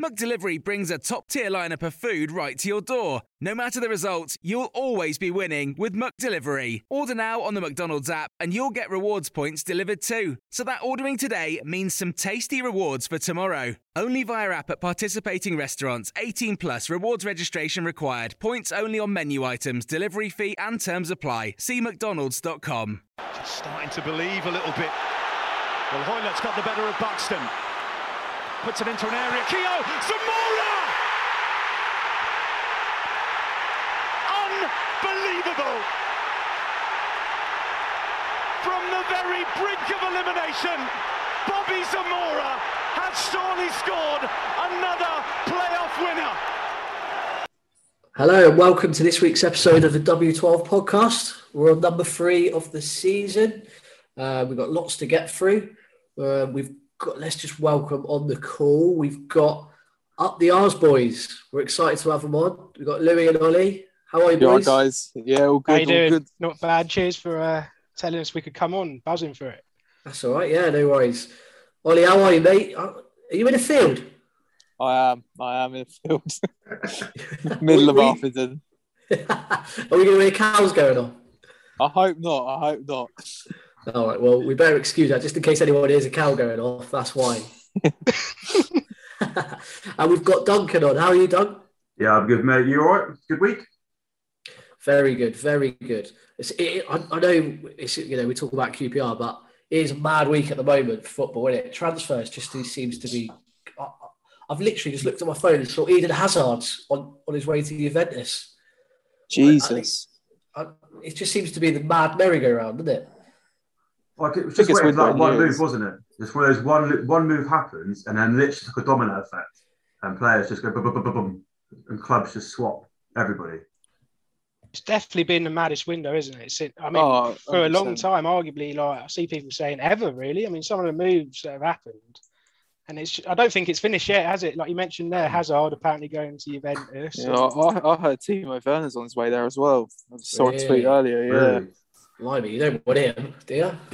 McDelivery brings a top tier lineup of food right to your door. No matter the result, you'll always be winning with McDelivery. Order now on the McDonald's app and you'll get rewards points delivered too. So that ordering today means some tasty rewards for tomorrow. Only via app at participating restaurants. 18 plus rewards registration required. Points only on menu items, delivery fee and terms apply. See McDonald's.com. Just starting to believe a little bit. Well, Hoilett's got the better of Buxton. Puts it into an area. Keogh, Zamora! Unbelievable! From the very brink of elimination, Bobby Zamora has surely scored another playoff winner. Hello and welcome to this week's episode of the W12 podcast. We're on number three of the season. Uh, we've got lots to get through. Uh, we've got, let's just welcome on the call. We've got up the Ars boys. We're excited to have them on. We've got Louis and Ollie. How are you, You all boys? right, guys? Yeah, all good. How you all doing? good. Not bad. Cheers for uh, telling us we could come on. Buzzing for it. That's all right. Yeah, no worries. Ollie, how are you, mate? Are you in the field? I am. I am in the field. Middle of We- Arthurton. are we going to hear cows going on? I hope not. I hope not. All right. Well, we better excuse that just in case anyone hears a cow going off. That's why. and we've got Duncan on. How are you, Duncan? Yeah, I'm good, mate. You all right? Good week? Very good, very good. It's, it, I, I know it's you know we talk about QPR, but it is a mad week at the moment for football, isn't it? Transfers just seems to be. I, I've literally just looked at my phone and saw Eden Hazard on, on his way to Juventus. Jesus. I, it just seems to be the mad merry-go-round, doesn't it? Like it was think just it's waiting for that one years. move, wasn't it? It's one of those one one move happens and then literally like a domino effect, and players just go boom, boom, boom, boom, boom, and clubs just swap everybody. It's definitely been the maddest window, isn't it? It's, I mean, Oh, for a long time, arguably, like I see people saying ever, really. I mean, some of the moves that have happened, and it's. I don't think it's finished yet, has it? Like you mentioned there, Hazard apparently going to Juventus. Yeah, I, I heard Timo Werner's on his way there as well. I saw a tweet earlier. Yeah. Really? Blimey, you don't want him, do you?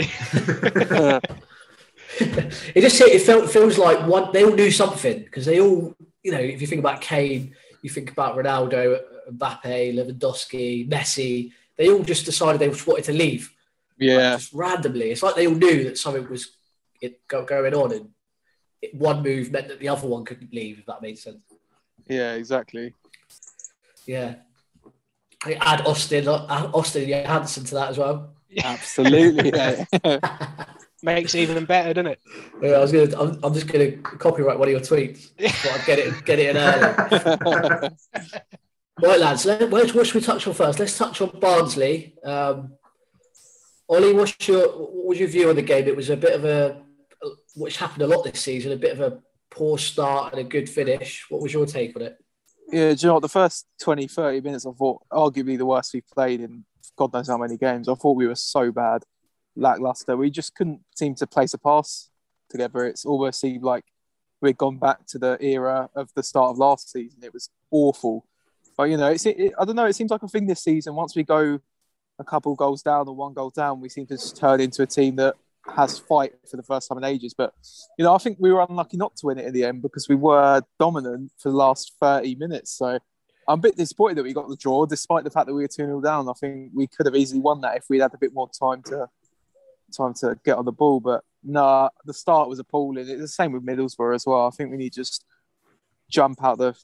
it just it felt feels like one they all knew something because they all you know if you think about Kane, you think about Ronaldo, Mbappe, Lewandowski, Messi. They all just decided they just wanted to leave. Like, yeah. just randomly. It's like they all knew that something was it, go, going on, and it, one move meant that the other one couldn't leave. If that made sense. Yeah. Exactly. Yeah. I add Austin, uh, Austin Johansson to that as well. Absolutely. yeah. Makes it even better, doesn't it? Yeah, I was gonna. I'm, I'm just gonna copyright one of your tweets. But I'd get it, get it in early. right, lads. Let, where, what should we touch on first? Let's touch on Barnsley. Um, Ollie, what's your what was your view on the game? It was a bit of a, which happened a lot this season. A bit of a poor start and a good finish. What was your take on it? Yeah, do you know what? The first 20, 30 minutes, I thought arguably the worst we've played in God knows how many games. I thought we were so bad, lackluster. We just couldn't seem to place a pass together. It's almost seemed like we'd gone back to the era of the start of last season. It was awful. But, you know, it's, it, I don't know, it seems like a thing this season. Once we go a couple goals down or one goal down, we seem to just turn into a team that has fight for the first time in ages. But you know, I think we were unlucky not to win it in the end because we were dominant for the last 30 minutes. So I'm a bit disappointed that we got the draw, despite the fact that we were 2 0 down. I think we could have easily won that if we'd had a bit more time to time to get on the ball. But no, the start was appalling. It's the same with Middlesbrough as well. I think we need just jump out the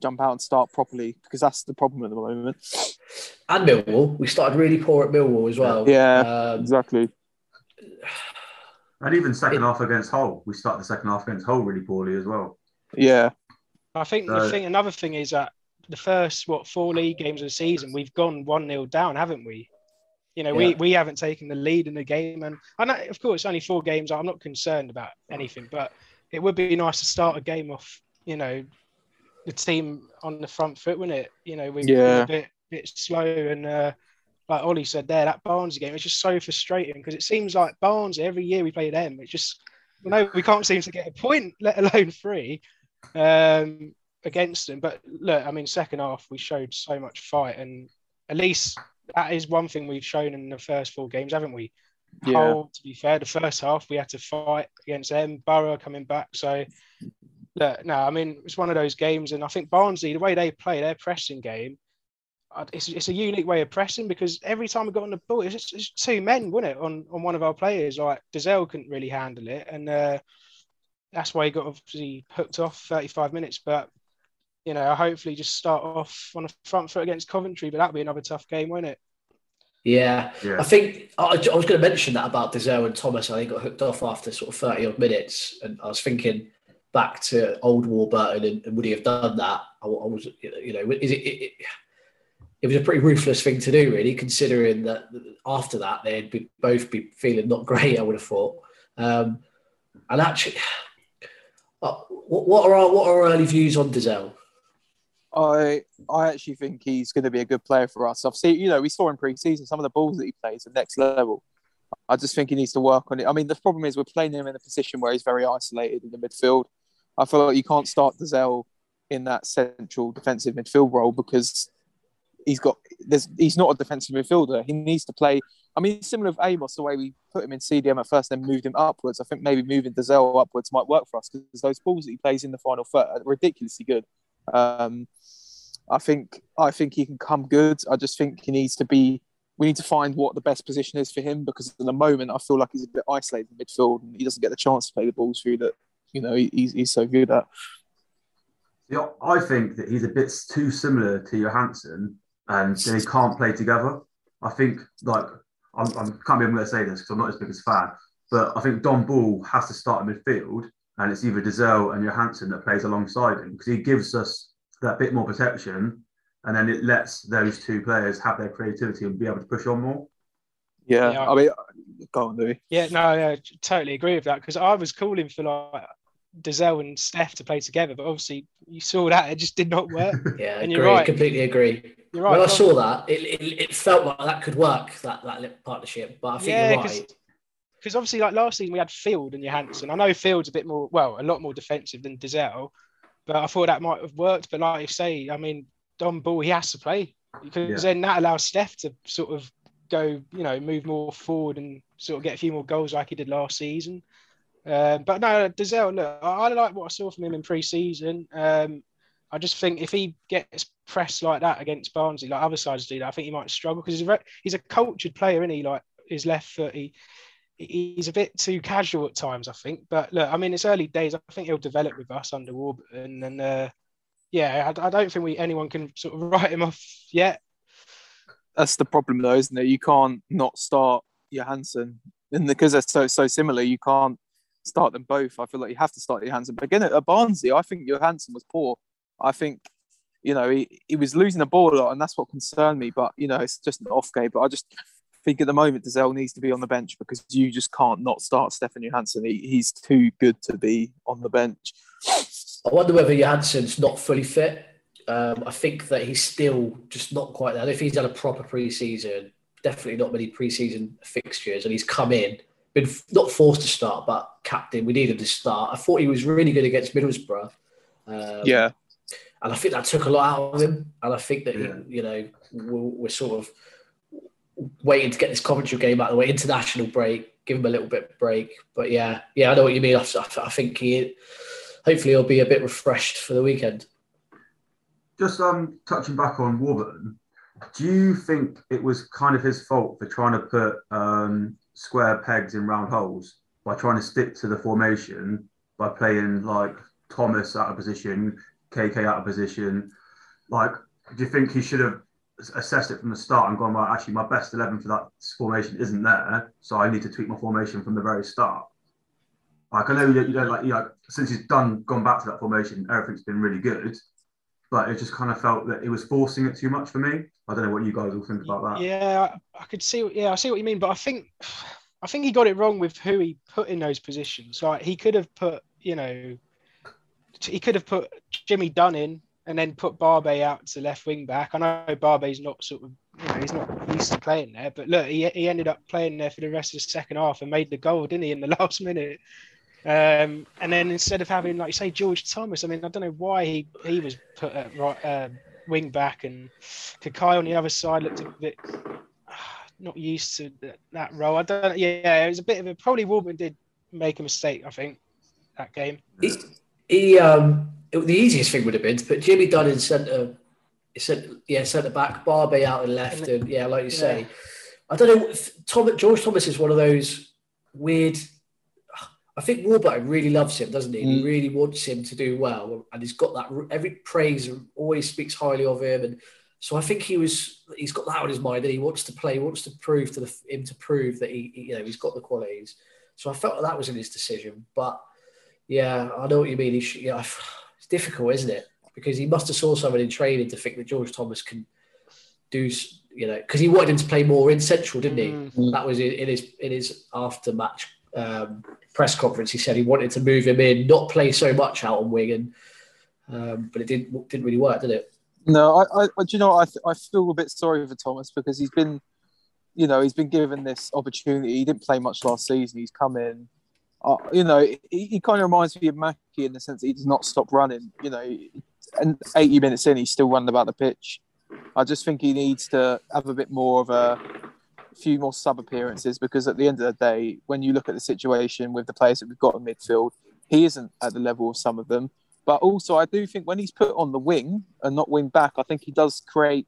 jump out and start properly because that's the problem at the moment. And Millwall, we started really poor at Millwall as well. Yeah, Um, exactly. And even second half against Hull, we start the second half against Hull really poorly as well. Yeah, I think the thing, another thing is that the first what four league games of the season, we've gone one 0 down, haven't we? You know, we, Yeah. we haven't taken the lead in the game, and I of course, only four games. I'm not concerned about anything, but it would be nice to start a game off. You know, the team on the front foot, wouldn't it? You know, we've been Yeah. a bit bit slow, and uh, like Ollie said there, that Barnsley game, it's just so frustrating because it seems like Barnsley every year we play them, it's just you know we can't seem to get a point, let alone three. Um, against them. But look, I mean, second half we showed so much fight, and at least that is one thing we've shown in the first four games, haven't we? Yeah. Hull, to be fair, the first half we had to fight against them. Borough coming back, so look, no, I mean it's one of those games, and I think Barnsley, the way they play their pressing game. Uh, It's, it's a unique way of pressing because every time we got on the ball, it's just it's two men, wasn't it, on, on one of our players. Like Dozzell couldn't really handle it, and uh, that's why he got obviously hooked off 35 minutes. But you know, hopefully just start off on a front foot against Coventry, but that'll be another tough game, won't it? Yeah. Yeah. I think I, I was going to mention that about Dozzell and Thomas. I think got hooked off after sort of 30 odd minutes. And I was thinking back to old Warburton and, and would he have done that? I, I was, you know, is it, it, it, it was a pretty ruthless thing to do, really, considering that after that they'd be, both be feeling not great, I would have thought. Um, and actually, uh, what, what, are our, what are our early views on Dozzell? I I actually think he's going to be a good player for us. I've seen, you know, we saw in pre-season some of the balls that he plays at next level. I just think he needs to work on it. I mean, the problem is we're playing him in a position where he's very isolated in the midfield. I feel like you can't start Dozzell in that central defensive midfield role because he's got there's he's not a defensive midfielder. He needs to play. I mean, similar with Amos, the way we put him in CDM at first, then moved him upwards. I think maybe moving Dozzell upwards might work for us because those balls that he plays in the final third are ridiculously good. Um, I think I think he can come good. I just think he needs to be. We need to find what the best position is for him because at the moment I feel like he's a bit isolated in midfield and he doesn't get the chance to play the balls through that. You know, he's, he's so good at. Yeah, I think that he's a bit too similar to Johansen, and they can't play together. I think, like, I'm, I can't believe I'm going to say this because I'm not as his biggest fan, but I think Dom Ball has to start in midfield, and it's either Dozzell and Johansen that plays alongside him because he gives us that bit more protection, and then it lets those two players have their creativity and be able to push on more. Yeah, Yeah. I mean, go on, Louis. Yeah, no, yeah, uh, totally agree with that because I was calling for like Dozzell and Steph to play together, but obviously you saw that it just did not work. Yeah, And agree, you're right. completely agree. You're right. when I saw that, it, it, it felt like that could work, that, that partnership. But I think Yeah, you're right. because obviously, like last season, we had Field and Johansen. I know Field's a bit more, well, a lot more defensive than Dozzell, but I thought that might have worked. But like you say, I mean, Dom Ball, he has to play because Yeah. then that allows Steph to sort of go, you know, move more forward and sort of get a few more goals like he did last season. Um, but no, Dozzell, look, I, I like what I saw from him in pre-season. Um, I just think if he gets pressed like that against Barnsley, like other sides do that, I think he might struggle because he's a, he's a cultured player, isn't he? Like his left foot, he he's a bit too casual at times, I think. But look, I mean, it's early days. I think he'll develop with us under Warburton, and uh, yeah, I, I don't think we anyone can sort of write him off yet. That's the problem, though, isn't it? You can't not start Johansen, and because they're so so similar, you can't start them both. I feel like you have to start Johansen. But again, at Barnsley, I think Johansen was poor. I think, you know, he, he was losing the ball a lot, and that's what concerned me. But you know, it's just an off game. But I just think at the moment, Dozzell needs to be on the bench because you just can't not start Stefan Johansen. He, he's too good to be on the bench. I wonder whether Johansen's not fully fit. Um, I think that he's still just not quite there. I don't think he's had a proper pre-season. Definitely not many pre-season fixtures, and he's come in, been not forced to start, but captain. We needed to start. I thought he was really good against Middlesbrough. Um, Yeah, and I think that took a lot out of him. And I think that Yeah. he, you know we're, we're sort of waiting to get this Coventry game out of the way. International break, give him a little bit of break. But yeah, yeah, I know what you mean. I, I think he, hopefully, he'll be a bit refreshed for the weekend. Just um, touching back on Warburton, do you think it was kind of his fault for trying to put um, square pegs in round holes by trying to stick to the formation by playing like Thomas out of position, KK out of position. Like, do you think he should have assessed it from the start and gone, well, actually, my best 11 for that formation isn't there, so I need to tweak my formation from the very start? Like, I know you don't, like, you know, since he's done, gone back to that formation, everything's been really good, but it just kind of felt that it was forcing it too much for me. I don't know what you guys all think about that. Yeah, I could see. Yeah, I see what you mean, but I think, I think he got it wrong with who he put in those positions. Like he could have put, you know, he could have put Jimmy Dunne in and then put Barbet out to left wing back. I know Barbet's not sort of, you know, he's not used to playing there, but look, he, he ended up playing there for the rest of the second half and made the goal, didn't he, in the last minute? Um, and then instead of having, like you say, George Thomas, I mean, I don't know why he, he was put at right uh, wing back and Kakay on the other side looked a bit not used to that, role. I don't. Yeah, it was a bit of a probably Warburton did make a mistake. I think that game. He um, it, the easiest thing would have been to put Jimmy Dunne in centre, centre yeah, centre back, Barbet out and left, and, and yeah, like you say, I don't know. Tom, George Thomas is one of those weird. I think Warburton really loves him, doesn't he? Mm. He really wants him to do well, and he's got that. Every praise always speaks highly of him, and so I think he was. He's got that on his mind, that he wants to play. He wants to prove to the, him to prove that he, you know, he's got the qualities. So I felt that, that was in his decision, but yeah, I know what you mean. He should, yeah, it's difficult, isn't it? Because he must have saw someone in training to think that George Thomas can do, you know, because he wanted him to play more in central, didn't he? Mm. That was in, in, his in his after match um, press conference. He said he wanted to move him in, not play so much out on wing, and um, but it didn't didn't really work, did it? No, I, I do you know I I feel a bit sorry for Thomas because he's been, you know, he's been given this opportunity. He didn't play much last season. He's come in uh, you know, he, he, kind of reminds me of Mackie in the sense that he does not stop running. You know, and 80 minutes in, he's still running about the pitch. I just think he needs to have a bit more of a few more sub appearances because at the end of the day, when you look at the situation with the players that we've got in midfield, he isn't at the level of some of them. But also, I do think when he's put on the wing and not wing back, I think he does create,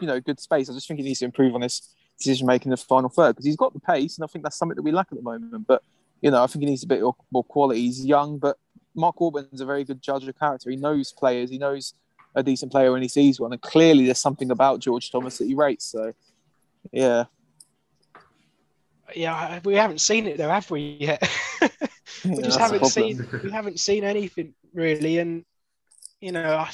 you know, good space. I just think he needs to improve on his decision making in the final third because he's got the pace, and I think that's something that we lack at the moment. But you know, I think he needs a bit more quality. He's young, but Mark Warburton's a very good judge of character. He knows players. He knows a decent player when he sees one, and clearly there's something about George Thomas that he rates. So, yeah, yeah, we haven't seen it though, have we yet? we yeah, just haven't seen we haven't seen anything really, and you know,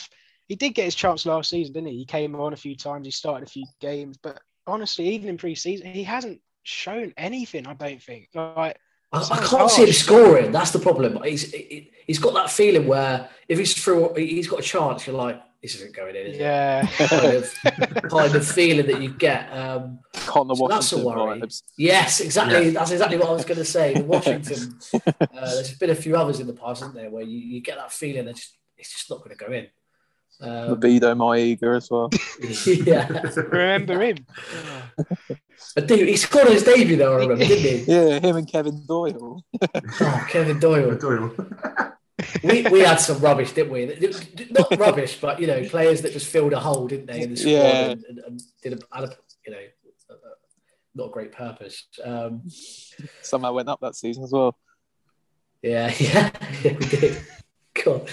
he did get his chance last season, didn't he? He came on a few times, he started a few games, but honestly, even in pre-season, he hasn't shown anything. I don't think like I, I can't harsh. see him scoring. That's the problem. He's he's got that feeling where if he's through, he's got a chance. You're like, this isn't going in, is yeah. it? kind of, kind of feeling that you get. Um, Conor so that's a worry. Vibes. Yes, exactly. Yeah. That's exactly what I was going to say. The Washington. uh, there's been a few others in the past, isn't there, where you, you get that feeling that just, it's just not going to go in. Um, Libido, my ego as well. yeah, remember him. Dude, he scored his debut though, I remember, didn't he? Yeah, him and Kevin Doyle. oh, Kevin Doyle. Doyle. we, we had some rubbish, didn't we? Not rubbish, but you know, players that just filled a hole, didn't they, in the squad yeah. and, and, and, did a, you know, a, a, not a great purpose. Um, Somehow went up that season as well. Yeah, yeah, yeah we did. God.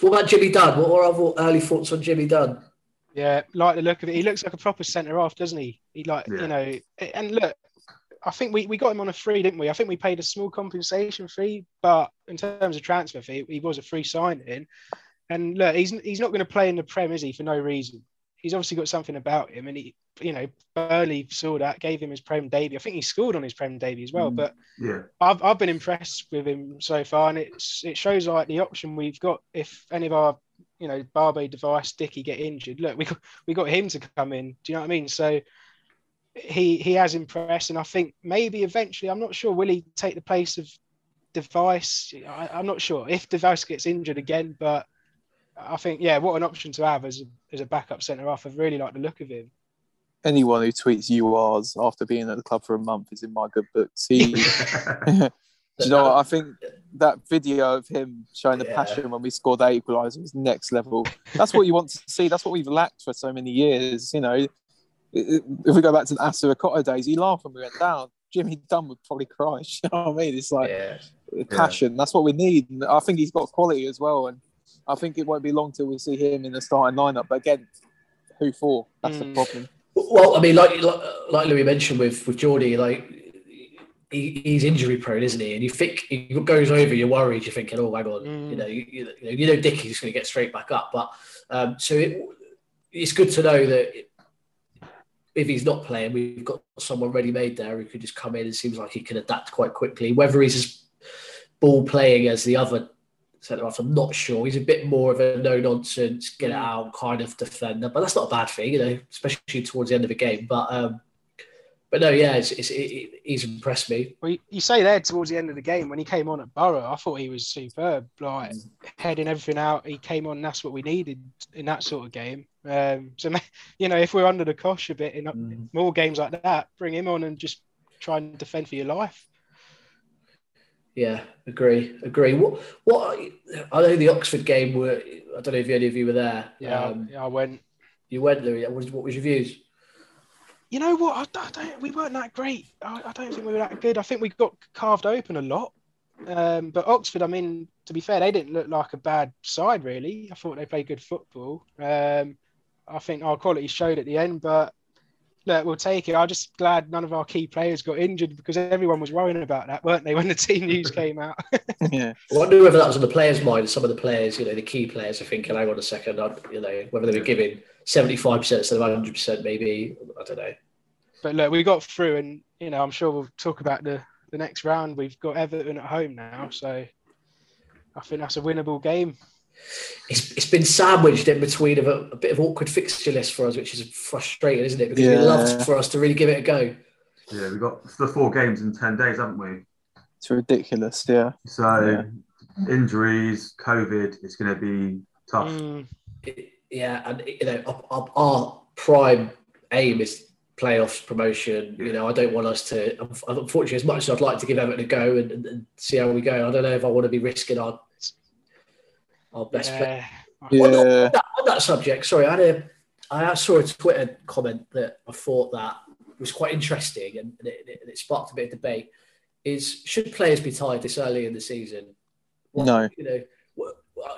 What about Jimmy Dunne? What were our early thoughts on Jimmy Dunne? Yeah, like the look of it. He looks like a proper centre half, doesn't he? He like yeah. you know, and look, I think we, we got him on a free, didn't we? I think we paid a small compensation fee, but in terms of transfer fee, he was a free signing. And look, he's he's not going to play in the Prem, is he? For no reason. He's obviously got something about him, and he you know, Burnley saw that, gave him his Prem debut. I think he scored on his Prem debut as well. Mm, but yeah, I've, I've been impressed with him so far, and it's it shows like the option we've got if any of our you know Barbet device Dickie get injured. Look, we got, we got him to come in. Do you know what I mean? So he he has impressed, and I think maybe eventually, I'm not sure, will he take the place of de Wijs? I, I'm not sure if de Wijs gets injured again, but I think yeah, what an option to have as a, as a backup centre half. I really like the look of him anyone who tweets URs after being at the club for a month is in my good books. He, you know what? I think that video of him showing the yeah. passion when we scored that equaliser was next level. That's what you want to see. That's what we've lacked for so many years. You know, if we go back to the Assou-Ekotto days, he laughed when we went down. Jimmy Dunne would probably cry. You know what I mean? It's like yeah. passion. Yeah. That's what we need. And I think he's got quality as well. And I think it won't be long till we see him in the starting lineup. But again, who for? That's the Mm. problem. Well, I mean, like like, like Louis mentioned with with Jordy, like he, he's injury prone, isn't he? And you think he goes over, you're worried. You're thinking, oh, hang on, Mm. you know, you, you know, you know, Dickie's going to get straight back up. But um, so it, it's good to know that if he's not playing, we've got someone ready made there who could just come in. It seems like he can adapt quite quickly. Whether he's as ball playing as the other centre half, I'm not sure. He's a bit more of a no nonsense, get it out kind of defender, but that's not a bad thing, you know, especially towards the end of the game. But um, but no, yeah, it's, it's, it, he's impressed me. Well, you- say there towards the end of the game when he came on at Borough, I thought he was superb, like heading everything out. He came on, that's what we needed in that sort of game. Um, so you know, if we're under the cosh a bit in Mm. more games like that, bring him on and just try and defend for your life. Yeah, agree, agree. What what I know the Oxford game were. I don't know if any of you were there. Yeah, Um, yeah I went. you went, Louis. What was, what was your views? You know what? I, I don't. We weren't that great. I, I don't think we were that good. I think we got carved open a lot. Um, but Oxford, I mean, to be fair, they didn't look like a bad side really. I thought they played good football. Um, I think our quality showed at the end, but look, we'll take it. I'm just glad none of our key players got injured because everyone was worrying about that, weren't they, when the team news came out? yeah. I wonder whether that was on the players' mind. Some of the players, you know, the key players are thinking, hang on a second, I, you know, whether they were giving 75% instead of 100%, maybe. I don't know. but look, we got through, and you know, I'm sure we'll talk about the the next round. We've got Everton at home now, so I think that's a winnable game. It's, it's been sandwiched in between of a, a bit of awkward fixture list for us, which is frustrating, isn't it? Because we'd love for us to really give it a go. Yeah, we've got the four games in 10 days, haven't we? It's ridiculous. Yeah. So, injuries, COVID, it's going to be tough. Mm, Yeah, and you know, our, our, our prime aim is playoffs promotion. You know, I don't want us to. Unfortunately, as much as I'd like to give Everton a go and, and, and see how we go, I don't know if I want to be risking our our best player. yeah. Well, on, that, on that subject, sorry, I had a, I saw a Twitter comment that I thought that was quite interesting and, and it, it, it sparked a bit of debate. Is should players be tired this early in the season? What- No. You know, what-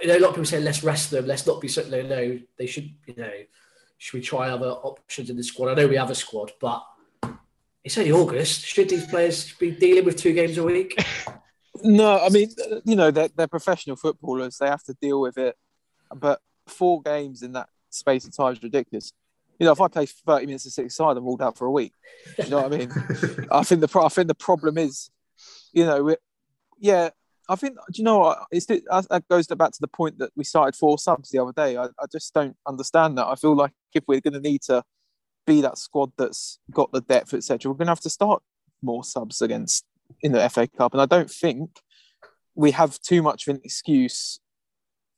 you know, a lot of people say let's rest them, let's not be so. No, no, they should. You know, should we try other options in the squad? I know we have a squad, but it's only August. Should these players be dealing with two games a week? No, I mean, you know, they're, they're professional footballers. They have to deal with it. But four games in that space of time is ridiculous. You know, if I play 30 minutes of six side, I'm ruled out for a week. Do you know what I mean? I think the I think the problem is, you know, yeah, I think do you know what? It's that goes back to the point that we started four subs the other day. I, I just don't understand that. I feel like if we're going to need to be that squad that's got the depth, etc., we're going to have to start more subs against in the FA Cup, and I don't think we have too much of an excuse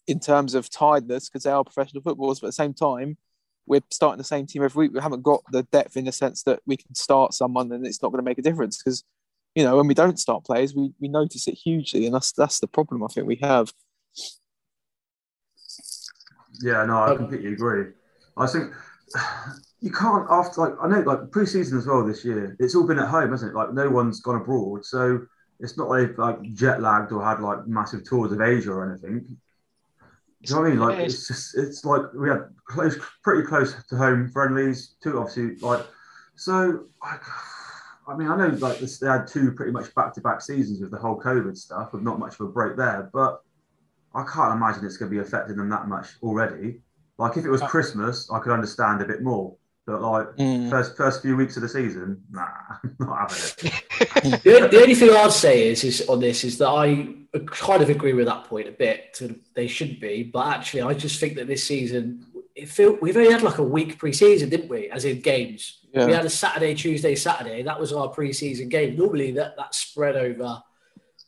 in terms of tiredness because they are professional footballers. But at the same time, we're starting the same team every week. We haven't got the depth in the sense that we can start someone and it's not going to make a difference because you know when we don't start players, we, we notice it hugely, and that's that's the problem I think we have. Yeah, no, I completely agree. I think you can't after like I know like pre-season as well this year. It's all been at home, hasn't it? Like no one's gone abroad, so it's not like like jet lagged or had like massive tours of Asia or anything. Do you know what I mean? Like it's just it's like we had close, pretty close to home friendlies too. Obviously, like so. I, I mean, I know like this, they had two pretty much back-to-back seasons with the whole COVID stuff, with not much of a break there, but I can't imagine it's going to be affecting them that much already. Like if it was Uh, Christmas, I could understand a bit more. But like Mm. first first few weeks of the season, nah, not having it. the, only, the only thing I'd say is, is on this is that I kind of agree with that point a bit. To, they should be, but actually, I just think that this season, it feel we've only had like a week pre-season, didn't we? As in games, Yeah. we had a Saturday, Tuesday, Saturday. That was our pre-season game. Normally, that that spread over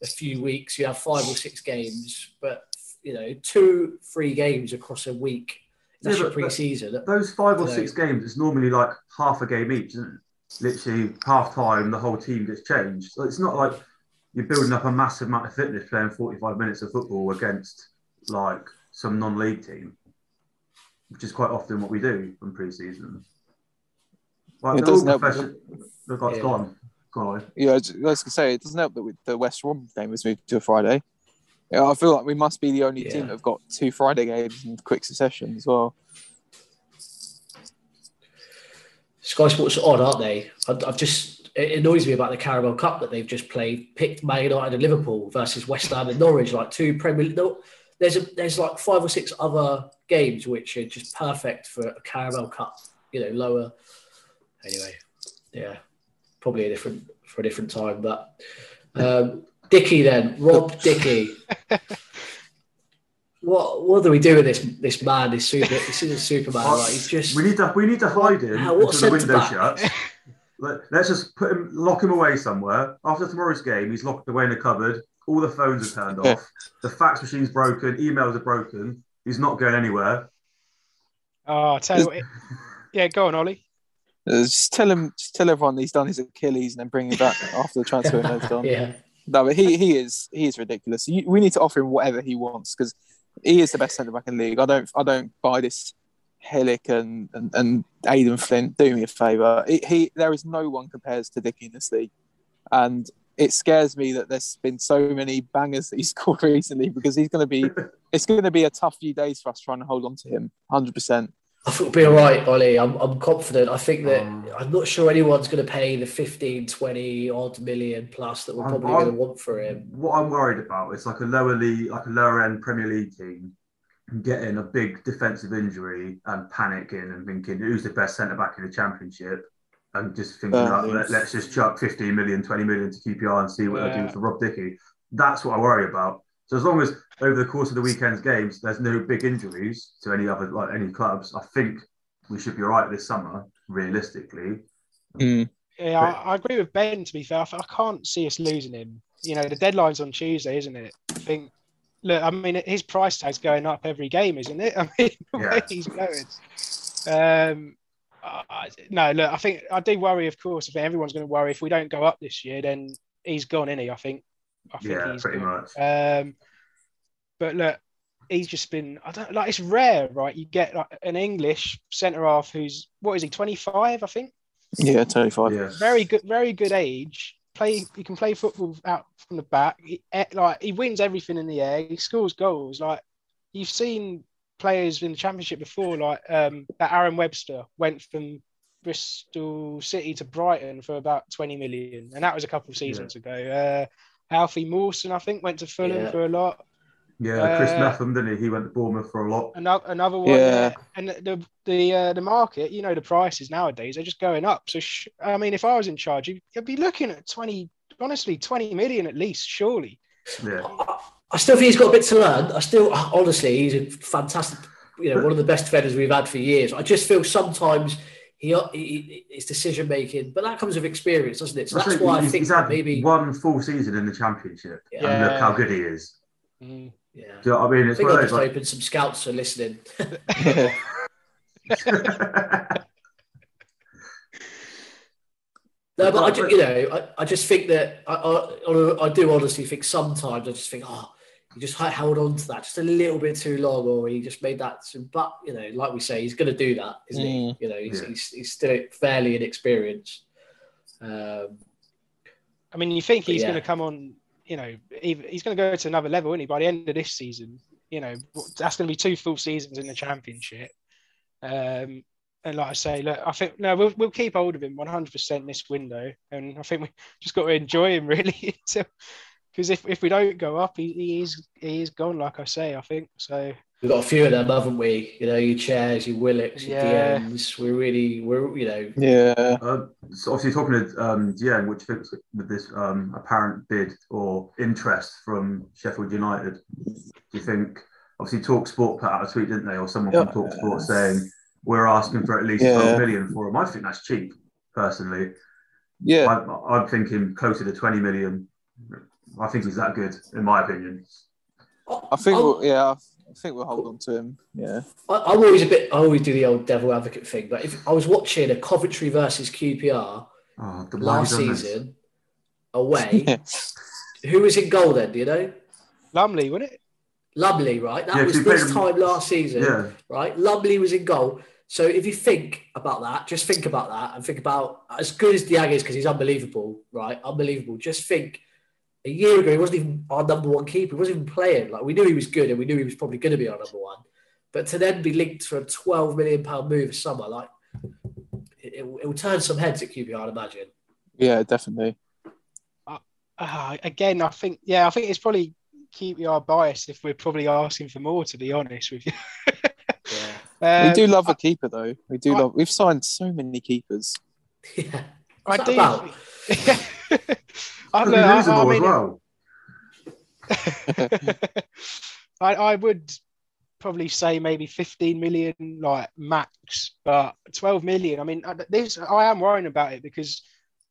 a few weeks. You have five or six games, but you know, two, three games across a week. That's Yeah, your pre-season. Those five or Yeah. six games, it's normally like half a game each, isn't it? Literally half time, the whole team gets changed. So it's not like you're building up a massive amount of fitness playing 45 minutes of football against like some non-league team, which is quite often what we do in pre-season. Like It they're doesn't help- profession- Look, like, Yeah. go on, go on. Yeah, I was going to say it doesn't help that with the West Brom game was moved to a Friday. Yeah, I feel like we must be the only Yeah. team that have got two Friday games in quick succession as well. Sky Sports are odd, aren't they? I, I've just it annoys me about the Carabao Cup that they've just played. Picked Man United and Liverpool versus West Ham and Norwich, like two Premier. No, there's a there's like five or six other games which are just perfect for a Carabao Cup. You know, lower. Anyway, yeah, probably a different for a different time. But um, Dickie then, Rob Dickie. What what do we do with this this man? This super this is a Superman. Like he's just we need to we need to hide him How- what until the window centre-back? shuts. Let, let's just put him, lock him away somewhere. After tomorrow's game, he's locked away in a cupboard. All the phones are turned off. The fax machine's broken. Emails are broken. He's not going anywhere. Oh, I tell you what. Yeah, go on, Ollie. Uh, Just tell him, just tell everyone he's done his Achilles and then bring him back after the transfer window's done. yeah. No, but he he is he is ridiculous. You, we need to offer him whatever he wants because he is the best centre back in the league. I don't I don't buy this Hillick and, and and Aden Flint. Do me a favour. He, he there is no one compares to Dickie in this league, and it scares me that there's been so many bangers that he's scored recently because he's going to be it's going to be a tough few days for us trying to hold on to him. Hundred percent. I think we'll be all right, Ollie. I'm, I'm confident. I think that Um, I'm not sure anyone's going to pay the 15, 20 odd million plus that we're I'm- probably I'm- going to want for him. What I'm worried about is like a lower league, like a lower end Premier League team getting a big defensive injury and panicking and thinking who's the best centre back in the championship and just thinking Uh, oh, let, us just chuck 15 million, 20 million to QPR and see what they Yeah. do for Rob Dickie. That's what I worry about. So as long as over the course of the weekend's games there's no big injuries to any other like any clubs, I think we should be all right this summer, realistically. Mm. Yeah, I, I agree with Ben. To be fair, I, I can't see us losing him. You know, the deadline's on Tuesday, isn't it? I think. Look, I mean, his price tag's going up every game, isn't it? I mean, the way Yeah. he's going. Um, I, no, look, I think I do worry. Of course, I think everyone's going to worry if we don't go up this year, then he's gone, isn't he? I think. I think Yeah, he's pretty gone. much. Um, but look, he's just been. I don't like. It's rare, right? You get like an English centre half who's what is he? Twenty five, I think Yeah, totally fine. Yeah. very good, very good age. Play, he can play football out from the back. He, eh, like he wins everything in the air. He scores goals. Like you've seen players in the championship before, like um, that Aaron Webster went from Bristol City to Brighton for about twenty million, and that was a couple of seasons ago. Uh, Alfie Mawson, I think, went to Fulham Yeah. for a lot. Yeah, Chris Uh, Mepham, didn't he? He went to Bournemouth for a lot. Another another one, Yeah. yeah. And the the the, uh, the market, you know, the prices nowadays are just going up. So sh- I mean, if I was in charge, you'd, you'd be looking at twenty, honestly, twenty million at least, surely. Yeah. I, I still think he's got a bit to learn. I still, honestly, he's a fantastic, you know, one of the best defenders we've had for years. I just feel sometimes he, he his decision making, but that comes with experience, doesn't it? So that's why I think he's had maybe, one full season in the championship, and look how good he is. Mm. yeah. You know I mean? I It's think I'll of just. Like, open some scouts are listening. No, but I, you know, I, I just think that I, I, I do honestly think sometimes I just think, oh, he just held on to that just a little bit too long, or he just made that. But you know, like we say, he's going to do that, isn't Mm. he? You know, he's, Yeah. he's, he's still fairly inexperienced. Um, I mean, you think he's yeah. going to come on, you know, he's going to go to another level, isn't he? By the end of this season, you know, that's going to be two full seasons in the championship. Um, and like I say, look, I think no, we'll we'll keep hold of him 100% this window, and I think we just got to enjoy him really until because if, if we don't go up, he, he is he is gone. Like I say, I think so. we've got a few of them, haven't we? You know, your Chairs, your Willocks, your Yeah. DMs. We're really, we're you know, Yeah. uh, so obviously talking to um, Dieng, which fits with this um, apparent bid or interest from Sheffield United. Do you think? Obviously, Talk Sport put out a tweet, didn't they, or someone from Yeah. Talk Sport saying we're asking for at least Yeah. 12 million for him. I think that's cheap, personally. Yeah. I, I'm thinking closer to 20 million. I think he's that good, in my opinion. I think I'm- we'll, yeah, I think we'll hold on to him. Yeah. I, I'm always a bit. I always do the old devil advocate thing. But if I was watching a Coventry versus QPR Oh, last why he done this? season away, who was in goal then? Do you know? Lumley, wasn't it? Lumley, right? That Yeah, 'cause was he played this him- time last season, Yeah. right? Lumley was in goal. So if you think about that, just think about that and think about as good as Dieng is because he's unbelievable, right? Unbelievable. Just think a year ago he wasn't even our number one keeper. He wasn't even playing. Like we knew he was good, and we knew he was probably going to be our number one. But to then be linked for a twelve million pound move this summer, like it, it, will turn some heads at QPR, I'd imagine. Yeah, definitely. Uh, again, I think yeah, I think it's probably QPR bias if we're probably asking for more. To be honest with you. yeah. Um, we do love a keeper though. We do I, love. We've signed so many keepers. Yeah. What's I do. I, Could be I, reasonable I as mean, well. I, I would probably say maybe 15 million like max but 12 million i mean uh, this i am worrying about it because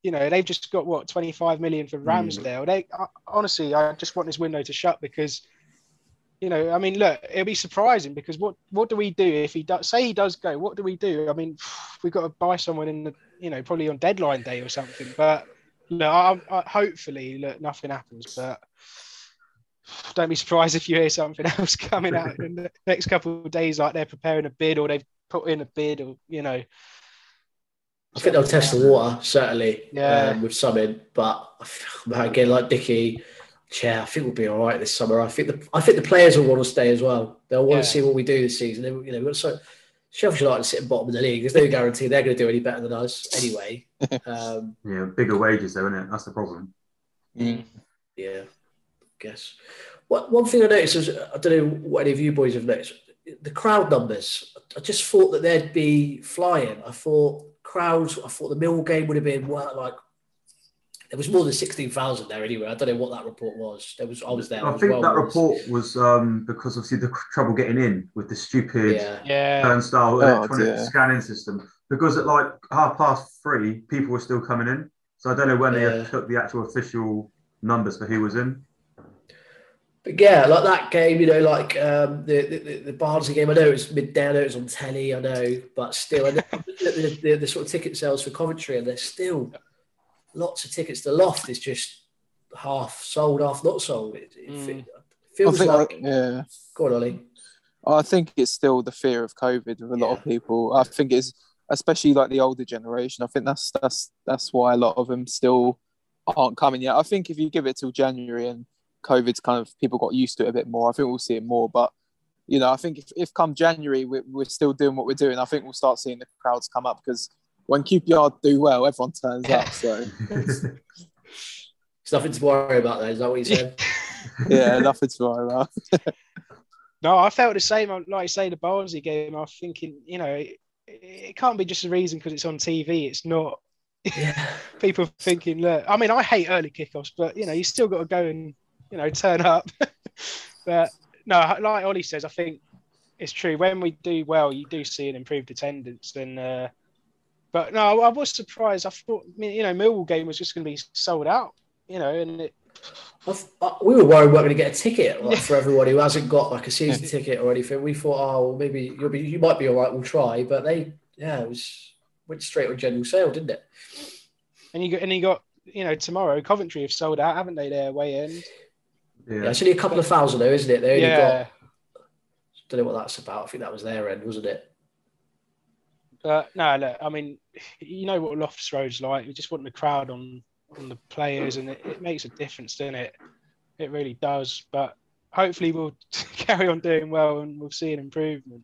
you know they've just got what 25 million for ramsdale they I, honestly i just want this window to shut because you know i mean look it'll be surprising because what what do we do if he does say he does go what do we do? I mean we've got to buy someone in the you know probably on deadline day or something but no I, I, hopefully look nothing happens but don't be surprised if you hear something else coming out in the next couple of days, like they're preparing a bid or they've put in a bid, or you know. I think they'll test the water certainly, yeah, um, with something. But again, like Dickie, yeah, I think we'll be all right this summer. I think the I think the players will want to stay as well. They'll want Yeah. to see what we do this season. They, you know, we've got so Sheffield United sitting bottom of the league. There's no guarantee they're going to do any better than us anyway. Um, Yeah, bigger wages though, isn't it? That's the problem. Mm. Yeah, guess. What one thing I noticed was I don't know what any of you boys have noticed. The crowd numbers. I just thought that they'd be flying. I thought crowds. I thought the Mill game would have been well, like there was more than sixteen thousand there anyway. I don't know what that report was. There was I was there. I as think well that once. report was um, because obviously the trouble getting in with the stupid Yeah, Yeah, turnstile Oh, electronic dear. scanning system. Because at like half past three, people were still coming in. So I don't know when Yeah. they took the actual official numbers for who was in. but yeah, like that game. You know, like um, the, the the- the Barnsley game. I know it was midday. I know it was on telly. I know, but still, I know the, the, the sort of ticket sales for Coventry, and there's still lots of tickets. The loft is just half sold, half not sold. It, it Mm. fe- I feels think, like. yeah. Go on, Ollie. I think it's still the fear of COVID with a lot of people. I think it's especially like the older generation. I think that's that's that's why a lot of them still aren't coming yet. I think if you give it till January and COVID's kind of people got used to it a bit more, I think we'll see it more. But you know, I think if, if come January we're, we're still doing what we're doing, I think we'll start seeing the crowds come up because when QPR do well, everyone turns up. So There's nothing to worry about there. Is that what you said? yeah, nothing to worry about. No, I felt the same. Like you say, the Barnsley game. I was thinking, you know, it, can't be just a reason because it's on TV. It's not. yeah. People thinking, look. I mean, I hate early kickoffs, but you know, you still got to go and you know turn up. but no, like Ollie says, I think it's true. When we do well, you do see an improved attendance. Then, uh, but no, I was surprised. I thought, you know, Millwall game was just going to be sold out. You know, and it, I th- I- we were worried we weren't going to get a ticket like, for everyone who hasn't got like a season ticket or anything. We thought, oh, well, maybe you'll be, you might be all right. We'll try, but they, yeah, it was went straight on general sale, didn't it? and you got and you got you know tomorrow Coventry have sold out, haven't they? Their way in. Yeah, Yeah. it's only a couple of thousand though, isn't it? They only Yeah. got. Don't know what that's about. I think that was their end, wasn't it? But no, look, I mean, you know what Loftus Road's like. You just want the crowd on on the players, and it, it makes a difference, doesn't it? It really does. But hopefully, we'll carry on doing well, and we'll see an improvement.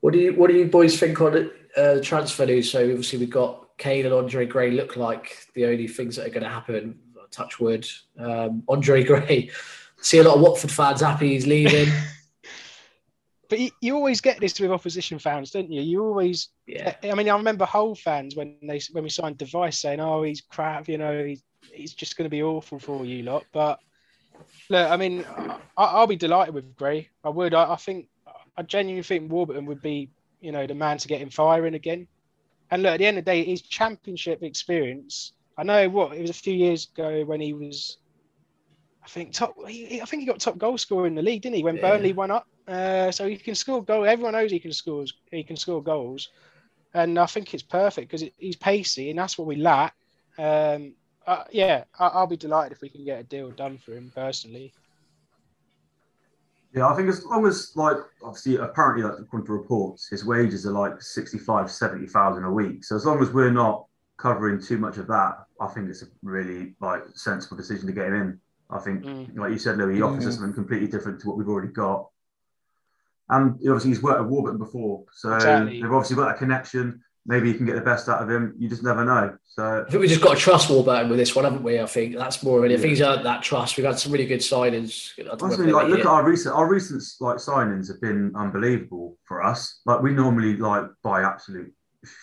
What do you What do you boys think on uh, transfer news? So obviously we've got Kane and Andre Gray look like the only things that are going to happen. Touch wood. Um, Andre Gray. See a lot of Watford fans happy he's leaving. But you, you always get this with opposition fans, don't you? You always. yeah. I mean, I remember Hull fans when they when we signed de Wijs saying, "Oh, he's crap," you know, he's he's just going to be awful for you lot. But look, I mean, I, I'll be delighted with Gray. I would. I, I think I genuinely think Warburton would be, you know, the man to get him firing again. And look, at the end of the day, his championship experience. I know what it was a few years ago when he was. I think top. He, I think he got top goal scorer in the league, didn't he? When Yeah. Burnley won up, uh, so he can score goal. Everyone knows he can score. He can score goals, and I think it's perfect because he's pacey, and that's what we lack. Um, uh, yeah, I, I'll be delighted if we can get a deal done for him personally. Yeah, I think as long as like obviously apparently like according to reports, his wages are like 65, 70,000 a week. So as long as we're not covering too much of that, I think it's a really like sensible decision to get him in. I think, Mm. like you said, Louis, he offers us something completely different to what we've already got. And obviously, he's worked at Warburton before, so Exactly. they've obviously got that connection. Maybe you can get the best out of him. You just never know. So I think we just got to trust Warburton with this one, haven't we? I think that's more of it. If he's earned that trust, we've had some really good signings. I don't Honestly, like look hit. at our recent our recent like signings have been unbelievable for us. Like we normally like buy absolute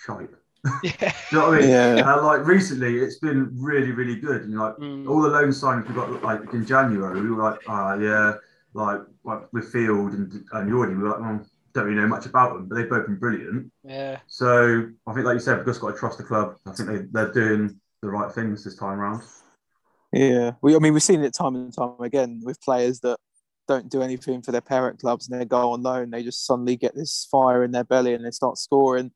shite. Yeah. Do you know what I mean? Yeah. Uh, like recently, it's been really really good. And like Mm. all the loan signings we got like in January, we were like, ah yeah, like like with Field and and Jordy, we were like, well, don't really know much about them, but they've both been brilliant. Yeah. So I think, like you said, we've just got to trust the club. I think they, they're doing the right things this time around. Yeah, we. I mean, we've seen it time and time again with players that don't do anything for their parent clubs and they go on loan. They just suddenly get this fire in their belly and they start scoring.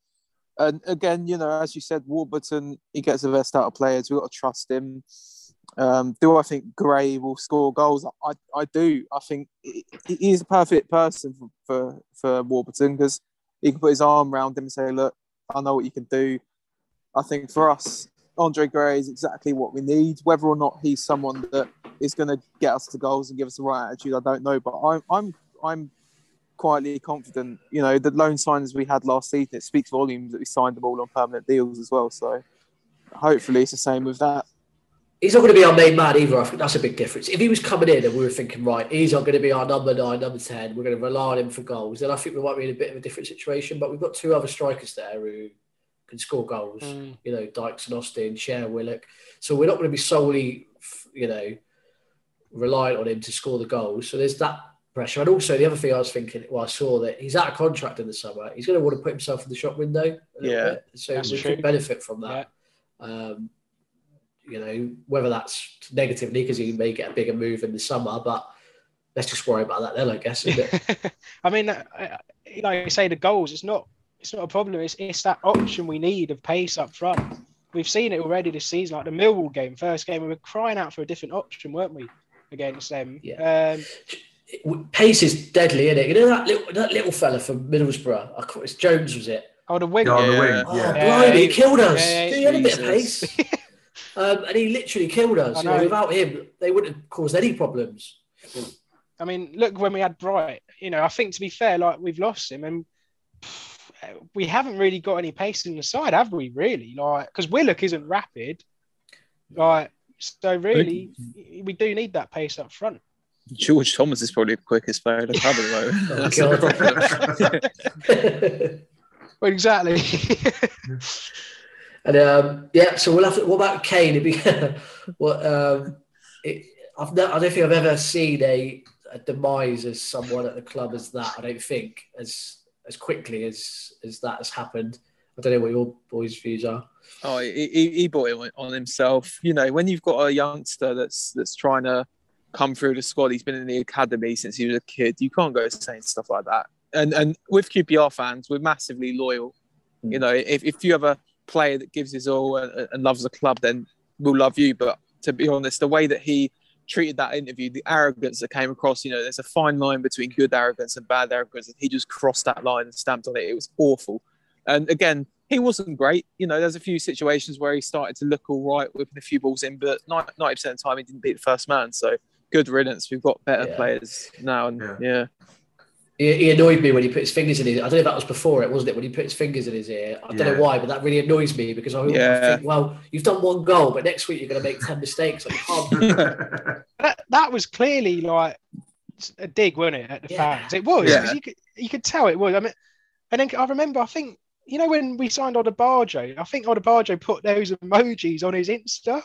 And again, you know, as you said, Warburton, he gets the best out of players. We've got to trust him. Um, do I think Gray will score goals? I, I do. I think he is a perfect person for, for, for Warburton because he can put his arm around him and say, look, I know what you can do. I think for us, Andre Gray is exactly what we need. Whether or not he's someone that is going to get us to goals and give us the right attitude, I don't know. But I'm I'm I'm quietly confident. You know, the loan signings we had last season, it speaks volumes that we signed them all on permanent deals as well. So hopefully it's the same with that. He's not going to be our main man either. I think that's a big difference. If he was coming in and we were thinking, right, he's not going to be our number nine, number 10, we're going to rely on him for goals, then I think we might be in a bit of a different situation. But we've got two other strikers there who can score goals, Mm. you know, Dykes and Austin, Cher, Willock. So we're not going to be solely, you know, reliant on him to score the goals. So there's that pressure. And also, the other thing I was thinking, well, I saw that he's out of contract in the summer. He's going to want to put himself in the shop window. Yeah, bit. So that's we true. could benefit from that. Um, you know, whether that's negatively because he may get a bigger move in the summer, but let's just worry about that then, I guess. Isn't it? I mean, uh, uh, like I say, the goals. It's not. It's not a problem. It's it's that option we need of pace up front. We've seen it already this season, like the Millwall game, first game. We were crying out for a different option, weren't we, against them? Yeah. Um, Pace is deadly, isn't it? You know that little, that little fella from Middlesbrough? I call it's Jones, was it? oh, the wing. Yeah, on the Yeah. wing. Oh, Yeah. blimey, he killed us. Yeah, he had a bit of pace. um, and he literally killed us. You know, know. without him, they wouldn't have caused any problems. I mean, look when we had Bright. You know, I think to be fair, like we've lost him, and pff, we haven't really got any pace in the side, have we? Really, like because Willock isn't rapid. Like so, really, we do need that pace up front. George Thomas is probably the quickest player in the club at the moment. That's God. the problem. Well, exactly. And um, yeah, so we'll have to. What about Kane? It'd be, what um, it, I've no, I don't think I've ever seen a, a demise as someone at the club as that. I don't think as as quickly as as that has happened. I don't know what your boys' views are. Oh, he, he, he brought it on- on himself. You know, when you've got a youngster that's that's trying to come through the squad, he's been in the academy since he was a kid. You can't go saying stuff like that. And and with QPR fans, we're massively loyal. Hmm. You know, if, if you have a player that gives his all and, and loves the club, then we'll love you. But to be honest, the way that he treated that interview, the arrogance that came across, you know, there's a fine line between good arrogance and bad arrogance. And he just crossed that line and stamped on it. It was awful. And again, he wasn't great. You know, there's a few situations where he started to look all right, whipping a few balls in, but 90% of the time he didn't beat the first man. So good riddance. We've got better Yeah. players now. And Yeah. yeah. He, he annoyed me when he put his fingers in his. I don't know if that was before it, wasn't it? When he put his fingers in his ear. I don't Yeah. know why, but that really annoys me because I, I Yeah. think, well, you've done one goal, but next week you're going to make ten mistakes. Like, you that, that was clearly like a dig, wasn't it, at the Yeah. fans? It was. Yeah. 'cause You could you could tell it was. I mean, and then I remember, I think you know when we signed Odubajo, I think Odubajo put those emojis on his Insta.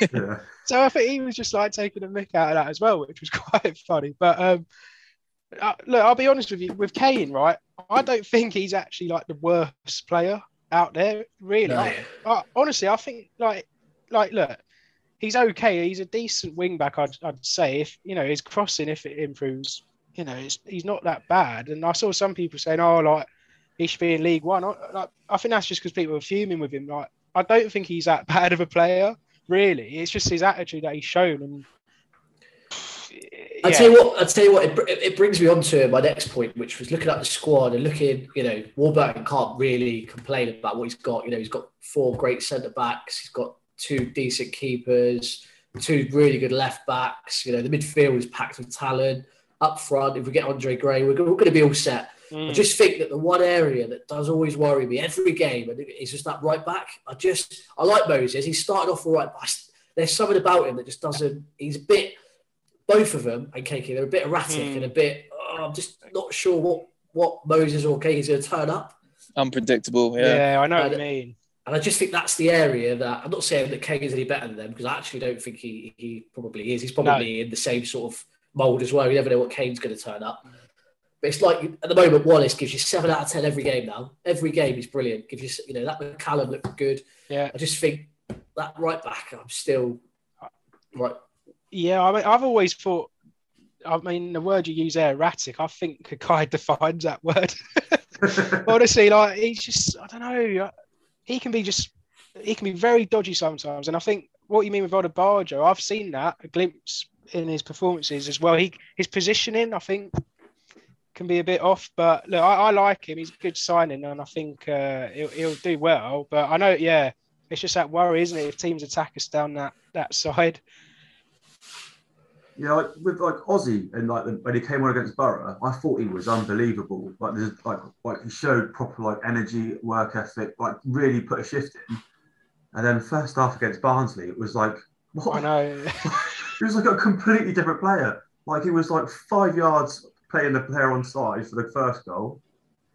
yeah. So I think he was just like taking a mick out of that as well, which was quite funny. But um, look, I'll be honest with you, with Kane, right? I don't think he's actually like the worst player out there, really. No. I, I, honestly, I think like, like, look, he's okay. He's a decent wing back, I'd, I'd say. If you know his crossing, if it improves, you know, it's, he's not that bad. And I saw some people saying, "Oh, like he should be in League One." I, like, I think that's just because people are fuming with him. Like, I don't think he's that bad of a player, really. It's just his attitude that he's shown. And I yeah. tell you what. I tell you what. It, it brings me on to my next point, which was looking at the squad and looking. You know, Warburton can't really complain about what he's got. You know, he's got four great centre backs. He's got two decent keepers, two really good left backs. You know, the midfield is packed with talent. Up front, if we get Andre Gray, we're, going to be all set. Mm. I just think that the one area that does always worry me every game, is just that right back. I just, I like Moses. He started off all right, but I, there's something about him that just doesn't. He's a bit. Both of them and Kakay, they're a bit erratic Mm. and a bit. Oh, I'm just not sure what what Moses or Kakay is going to turn up. Unpredictable. Yeah. Yeah, I know what you mean. And I just think that's the area that I'm not saying that Keg is any better than them because I actually don't think he he probably is. He's probably in the same sort of mould as well. You never know what Kane's going to turn up. But it's like at the moment, Wallace gives you seven out of ten every game now. Every game is brilliant. Gives you you know that McCallum looked good. Yeah. I just think that right back, I'm still right. Yeah, I mean, I've always thought. I mean, the word you use there, erratic. I think Kakay defines that word. Honestly, like he's just, I don't know. He can be just, he can be very dodgy sometimes. And I think what you mean with Odubajo, I've seen that a glimpse in his performances as well. He his positioning, I think, can be a bit off. But look, I, I like him. He's a good signing, and I think uh, he'll, he'll do well. But I know, yeah, it's just that worry, isn't it? If teams attack us down that that side. Yeah, like with like Aussie and like the, when he came on against Borough, I thought he was unbelievable. Like there's like like he showed proper like energy, work ethic, like really put a shift in. And then first half against Barnsley, it was like what? I know. he was like a completely different player. Like he was like five yards playing the player on side for the first goal.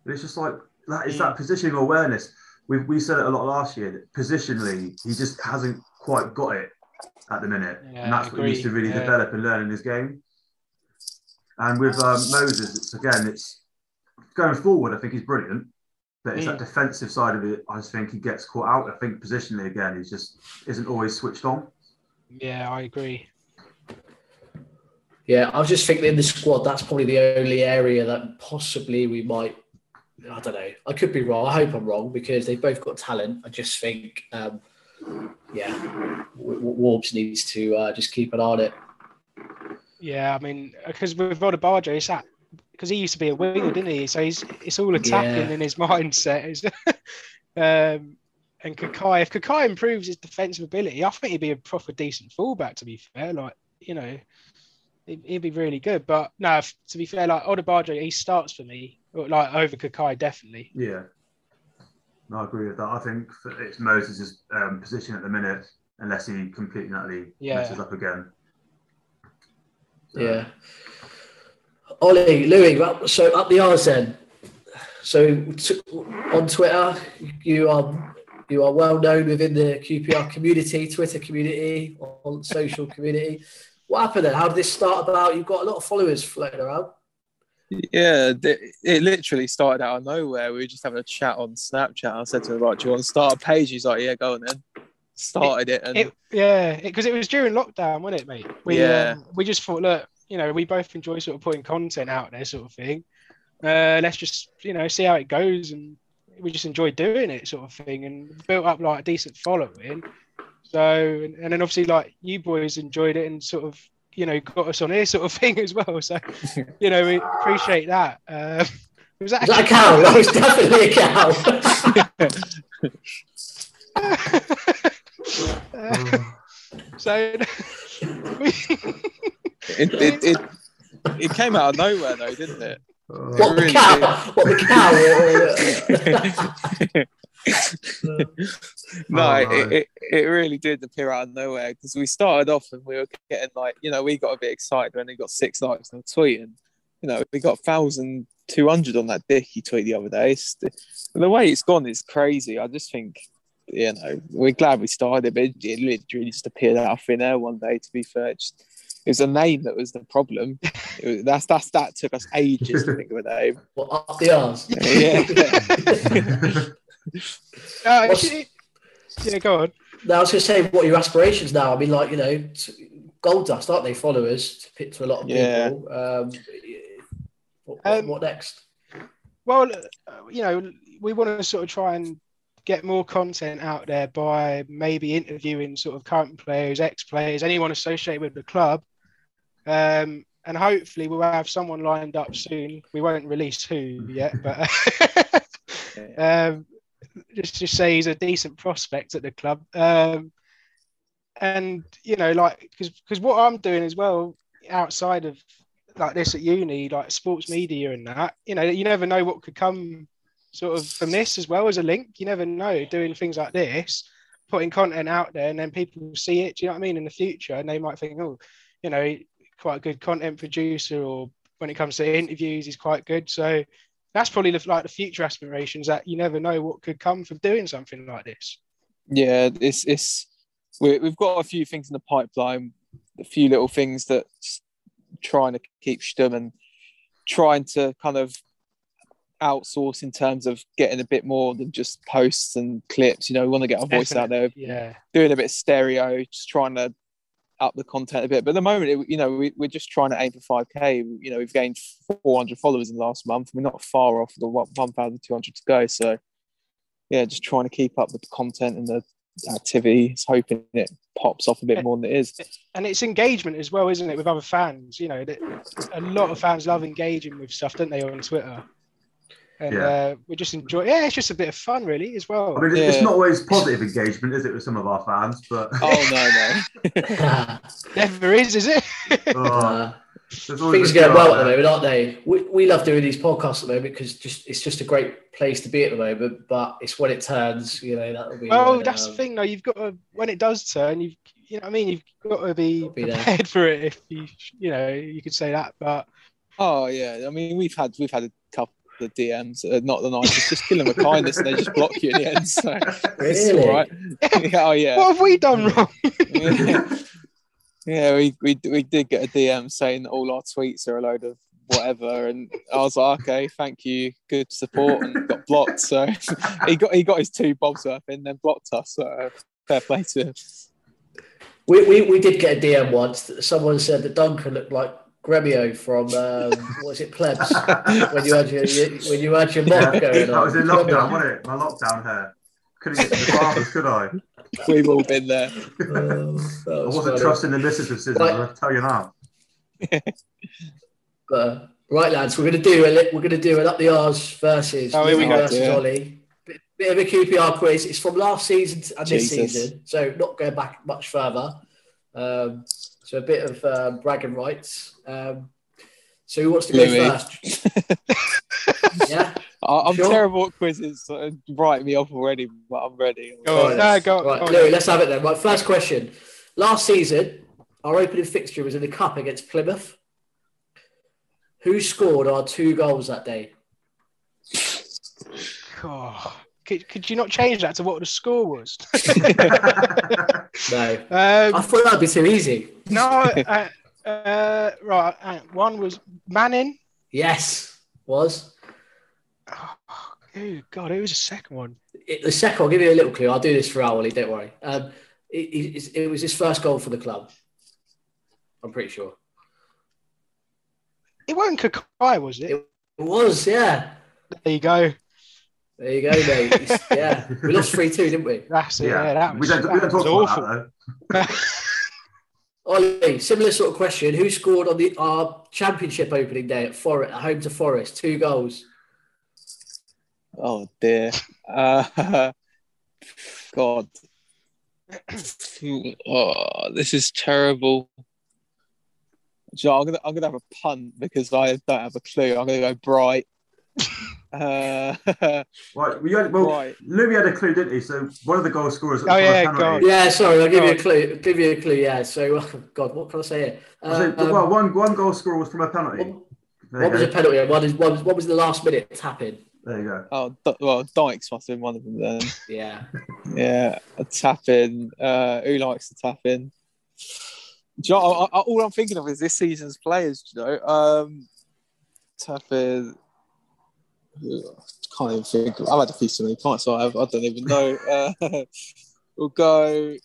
And it's just like that is that positioning awareness. We we said it a lot last year that positionally he just hasn't quite got it at the minute, Yeah, and that's what he needs to really Yeah. develop and learn in his game. And with um, Moses, it's again, it's going forward. I think he's brilliant, but it's that Mm. defensive side of it. I just think he gets caught out. I think positionally again, he's just isn't always switched on. Yeah, I agree. Yeah, I was just thinking in the squad, that's probably the only area that possibly we might. I don't know. I could be wrong. I hope I'm wrong because they've both got talent. I just think, um, yeah, Warbs needs to uh, just keep an eye on it. Yeah, I mean, because with Odubajo, it's that because he used to be a winger, didn't he? So he's it's all attacking Yeah. in his mindset. Um, and Kakay, if Kakay improves his defensive ability, I think he'd be a proper decent fullback. To be fair, like you know, he'd, he'd be really good. But no, f- to be fair, like Odubajo, he starts for me like over Kakay definitely. Yeah, no, I agree with that. I think it's Moses' um, position at the minute, unless he completely and utterly Yeah. messes up again. So, Yeah. Ollie, Louis, up- so up the R's then. So t- on Twitter, you are you are well known within the QPR community, Twitter community, on social community. What happened then? How did this start about? You've got a lot of followers floating around. Yeah, it literally started out of nowhere. We were just having a chat on Snapchat. I said to him, "Right, do you want to start a page?" He's like, "Yeah, go on then." Started it, and It, yeah, because it, was during lockdown, wasn't it, mate? We Yeah. um, we just thought, look, you know, we both enjoy sort of putting content out there, sort of thing. Uh, let's just you know see how it goes, and we just enjoy doing it, sort of thing, and built up like a decent following. So, and, and then obviously like you boys enjoyed it and sort of you know got us on here, sort of thing as well. So, you know, we appreciate that. Um, was that, Was that a cow? That was definitely a cow. Uh, so we, it, it, it, it came out of nowhere, though, didn't it? What the really cow? What the cow? No, Oh, it, no. it, it really did appear out of nowhere because we started off and we were getting like, you know, we got a bit excited when we got six likes on a tweet and, you know, we got 1,200 on that Dickie tweet the other day. It's, the way it's gone is crazy. I just think, you know, we're glad we started, but it, it literally just appeared out of thin air one day, to be fair. It, just, it was a name that was the problem. It was, that's, that's, that took us ages to think of a name. what, up the R's? uh, What's- it- yeah, go on. Now I was going to say, what are your aspirations now? I mean, like you know, gold dust, aren't they? Followers to pick to a lot of Yeah. people. Um, what, what, Um, what next? Well, uh, you know, we want to sort of try and get more content out there by maybe interviewing sort of current players, ex-players, anyone associated with the club, um, and hopefully we'll have someone lined up soon. We won't release who yet, but um, just just say he's a decent prospect at the club. Um, and you know, like because what I'm doing as well outside of like this at uni, like sports media and that, you know, you never know what could come sort of from this as well as a link. You never know doing things like this, putting content out there, and then people see it. Do you know what I mean? In the future, and they might think, oh, you know, quite a good content producer, or when it comes to interviews, he's quite good. So that's probably the, like the future aspirations that you never know what could come from doing something like this. Yeah, it's it's we, we've got a few things in the pipeline, a few little things that trying to keep Sturm and trying to kind of outsource in terms of getting a bit more than just posts and clips. You know, we want to get our voice out there, Yeah. doing a bit of stereo, just trying to up the content a bit. But at the moment, it, you know, we, we're just trying to aim for 5k. You know, we've gained 400 followers in the last month. We're not far off the 1,200 to go. So, yeah, just trying to keep up with the content and the activity. activities, hoping it pops off a bit more than it is. and it's engagement as well, isn't it, with other fans? You know, a lot of fans love engaging with stuff, don't they, on Twitter? And Yeah. uh, we just enjoy. Yeah, it's just a bit of fun, really, as well. I mean, it's not always positive engagement, is it, with some of our fans? But oh no, no, never is, is it? Oh, there's Things are going well at the moment, aren't they? We, we love doing these podcasts at the moment because just it's just a great place to be at the moment. But it's when it turns, you know, that'll be. Well, when, that's um, the thing, though. You've got to when it does turn, you've you know, what I mean, you've got to be, be there. prepared for it. If you, you know, you could say that, but Oh yeah, I mean we've had we've had a couple of DMs, uh, not the nicest, just kill them with kindness, and they just block you in the end. So it's all right. yeah, oh yeah. what have we done wrong? yeah, we, we we did get a DM saying that all our tweets are a load of whatever, and I was like, okay, thank you, good support, and got blocked. So he got he got his two bobs worth and then blocked us. So uh, fair play to him. We, we, we did get a DM once. That someone said that Duncan looked like Grumio from um, what was it, Plebs? when you had your, your when you had your Yeah, going on. I was in lockdown, wasn't it? My lockdown hair. Couldn't get to the barbers, could I? We've all been there. Oh, that I was wasn't funny. trusting the missus with scissors. Right. I'll tell you now. But, uh, right, lads, we're going to do a li- we're going to do an up the R's versus Oh, here we go. versus Yeah. Ollie. Bit, bit of a QPR quiz. It's from last season and this Jesus. season, so not going back much further. Um, so a bit of uh, bragging rights. Um, so who wants to go first? yeah. I, I'm Sure. terrible at quizzes. So write me off already, but I'm ready. Go on, no, go, Right, go on. Louis, let's have it then. Right, first question. Last season, our opening fixture was in the cup against Plymouth. Who scored our two goals that day? Oh, could, could you not change that to what the score was? No. um, I thought that'd be too easy. no, uh, uh, right. One was Manning. Yes, was. Oh, God, who was the second one? It, the second, I'll give you a little clue. I'll do this for Ollie, don't worry. Um, it, it, it was his first goal for the club. I'm pretty sure. It wasn't Kakay, was it? It was, yeah. There you go. There you go, mate. Yeah. We lost 3 2, didn't we? That's it. Yeah, Yeah, that we don't, we don't talk was about awful. that though. Ollie, similar sort of question. Who scored on the our championship opening day at Forest, at home to Forest? Two goals. Oh dear. Uh, God. Oh, this is terrible. Do I'm gonna I'm gonna have a punt because I don't have a clue. I'm gonna go bright. Uh, Right, we had, well, Right. Louis had a clue, didn't he? So one of the goal scorers. Oh, yeah, go. Yeah, sorry, I'll give you a clue. I'll give you a clue, yeah. So, oh, God, what can I say here? Was it- Um, well, one one goal scorer was from a penalty. What, There one you was a penalty, and one, is, one, was, the last minute tap in. There you go. oh, D- well, Dykes must have been one of them then. Yeah. Yeah, a tap in. Uh, who likes to tap in? Do you know, I, I, all I'm thinking of is this season's players. You know, um, tap in. Ugh, Can't even think. I've had a few so many pints, so I, I don't even know. Uh, we'll go.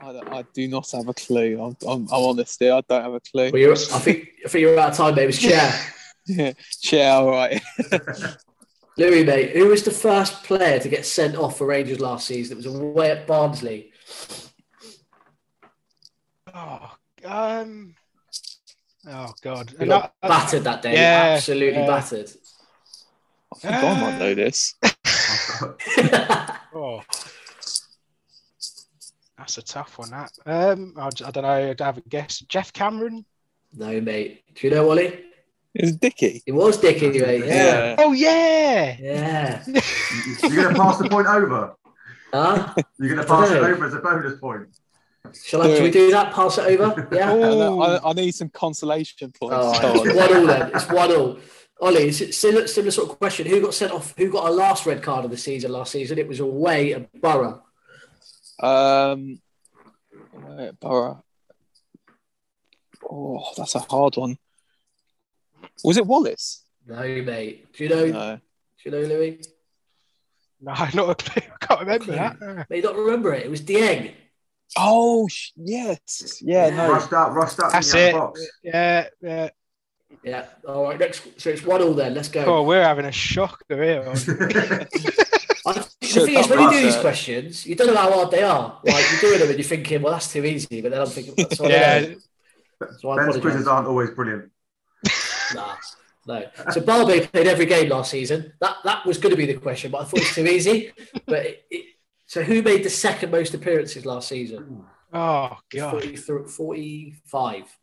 I, don't- I do not have a clue. I'm, I'm, I'm honest here. I don't have a clue. Well, you're, I think I think you're out of time, mate. It was Chair. Yeah, Chair, all right. Louis, mate, who was the first player to get sent off for Rangers last season? It was away at Barnsley. Oh, um, oh God. We got No, battered that day. Yeah, Absolutely yeah. battered. I think I might know this. Oh. That's a tough one. That um, I, I don't know. I'd have a guess. Geoff Cameron. No, mate. Do you know Wally? It It's Dickie. It was Dickie, mate. Yeah. Oh yeah. Yeah. You're going to pass the point over. Huh? You're going to pass it over as a bonus point. Shall I, shall we do that? Pass it over? Yeah. I, I need some consolation points. Oh, Go it's one all then. It's one all. Ollie, it's a similar, similar sort of question. Who got sent off? Who got a last red card of the season last season? It was away at Borough. Um, wait, Borough. Oh, that's a hard one. Was it Wallace? No, mate. Do you know? No. Do you know Louis? No, not a clue. I can't remember that. May not remember it. It was Dieng. Oh, yes. Yeah, no. Rushed out, rushed out. That's it. box. Yeah, yeah. Yeah. All right. Next. So it's one all then. Let's go. Oh, we're having a shocker here. I, the Should've thing is, when you do these questions, you don't know how hard they are. Like you're doing them and you're thinking, well, that's too easy. But then I'm thinking, that's what I yeah, know. So I Ben's quizzes aren't always brilliant. Nah, no. So Barbe played every game last season. That that was going to be the question, but I thought it was too easy. But it, it, so who made the second most appearances last season? Oh god. 40 45.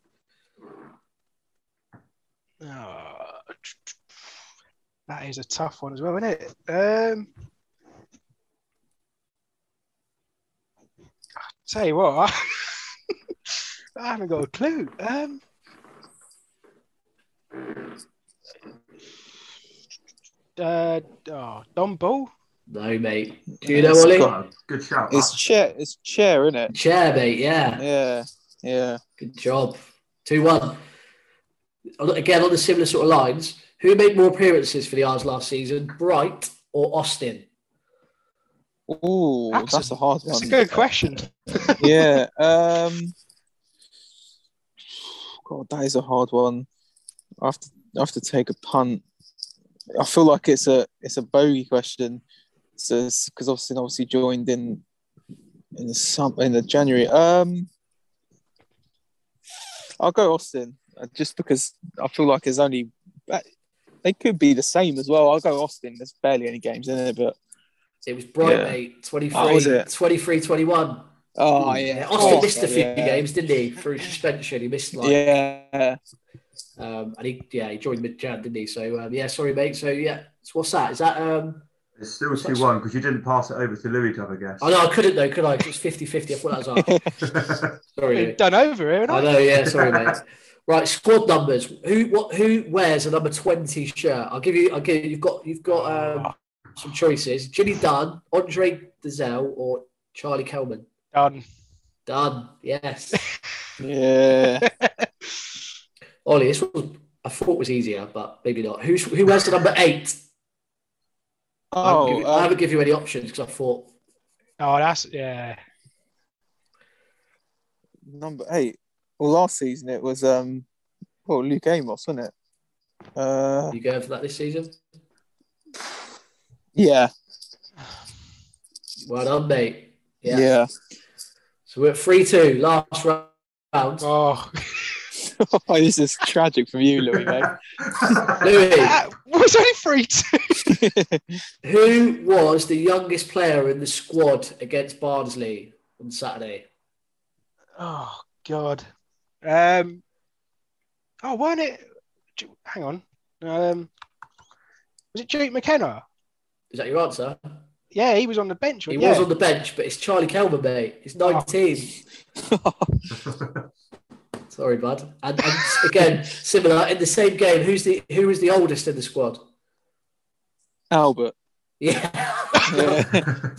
Oh, that is a tough one as well, isn't it? Um, I tell you what, I, haven't got a clue. Um, uh, oh, Dom Ball. No, mate. Do you know It's Ollie? got- Good shout. It's Chair. It's Chair, isn't it? Chair, mate. Yeah. Yeah, yeah. Good job. 2 1. Again, on the similar sort of lines, who made more appearances for the R's last season, Bright or Austin? Ooh, That's that's, a- a, hard That's a good question. yeah. Um. God, that is a hard one. I have to, I have to take a punt. I feel like it's a it's a bogey question. Because Austin obviously joined in in the sum in the January. Um, I'll go Austin uh, just because I feel like there's only they could be the same as well. I'll go Austin. There's barely any games in it, but It was Bright, Yeah. mate. 23, Oh, 23 21. oh yeah, Austin Oh, missed a few yeah. games, didn't he? Through suspension, he missed like, Yeah, um, and he, yeah, he joined mid Jan, didn't he? So, um, yeah, sorry, mate. So, yeah, so what's that? Is that, um, It's still 2 1 because you didn't pass it over to Louis to have a guess. I know I couldn't though, could I? 'Cause It's 50 50. I thought that was off. sorry. We've done over here, I I? know, yeah, sorry, mate. Right, squad numbers. Who what who wears a number 20 shirt? I'll give you I'll give you you've got you've got um, some choices. Jimmy Dunne, Andre Dozzell, or Charlie Kelman. Done. Done. Yes. yeah. Ollie, this was I thought was easier, but maybe not. Who's who wears the number eight? I haven't, Oh, give you, I um, haven't give you any options because I thought Oh, that's yeah. number eight. Well, last season it was um, well Luke Amos, wasn't it? Uh, you going for that this season. yeah, Well done, mate. Yeah. yeah. So we're at three two, last round. Oh, this is tragic from you, Louis, mate. Louis, that was only three two. who was the youngest player in the squad against Barnsley on Saturday? Oh God. Um. Oh, weren't it? Hang on. Um. Was it Duke McKenna? Is that your answer? Yeah, he was on the bench. He yeah. was on the bench, but it's Charlie Kelman, mate. He's 19. Sorry, bud. And, and again, similar in the same game. Who's the who is the oldest in the squad? Albert. Yeah. Yeah.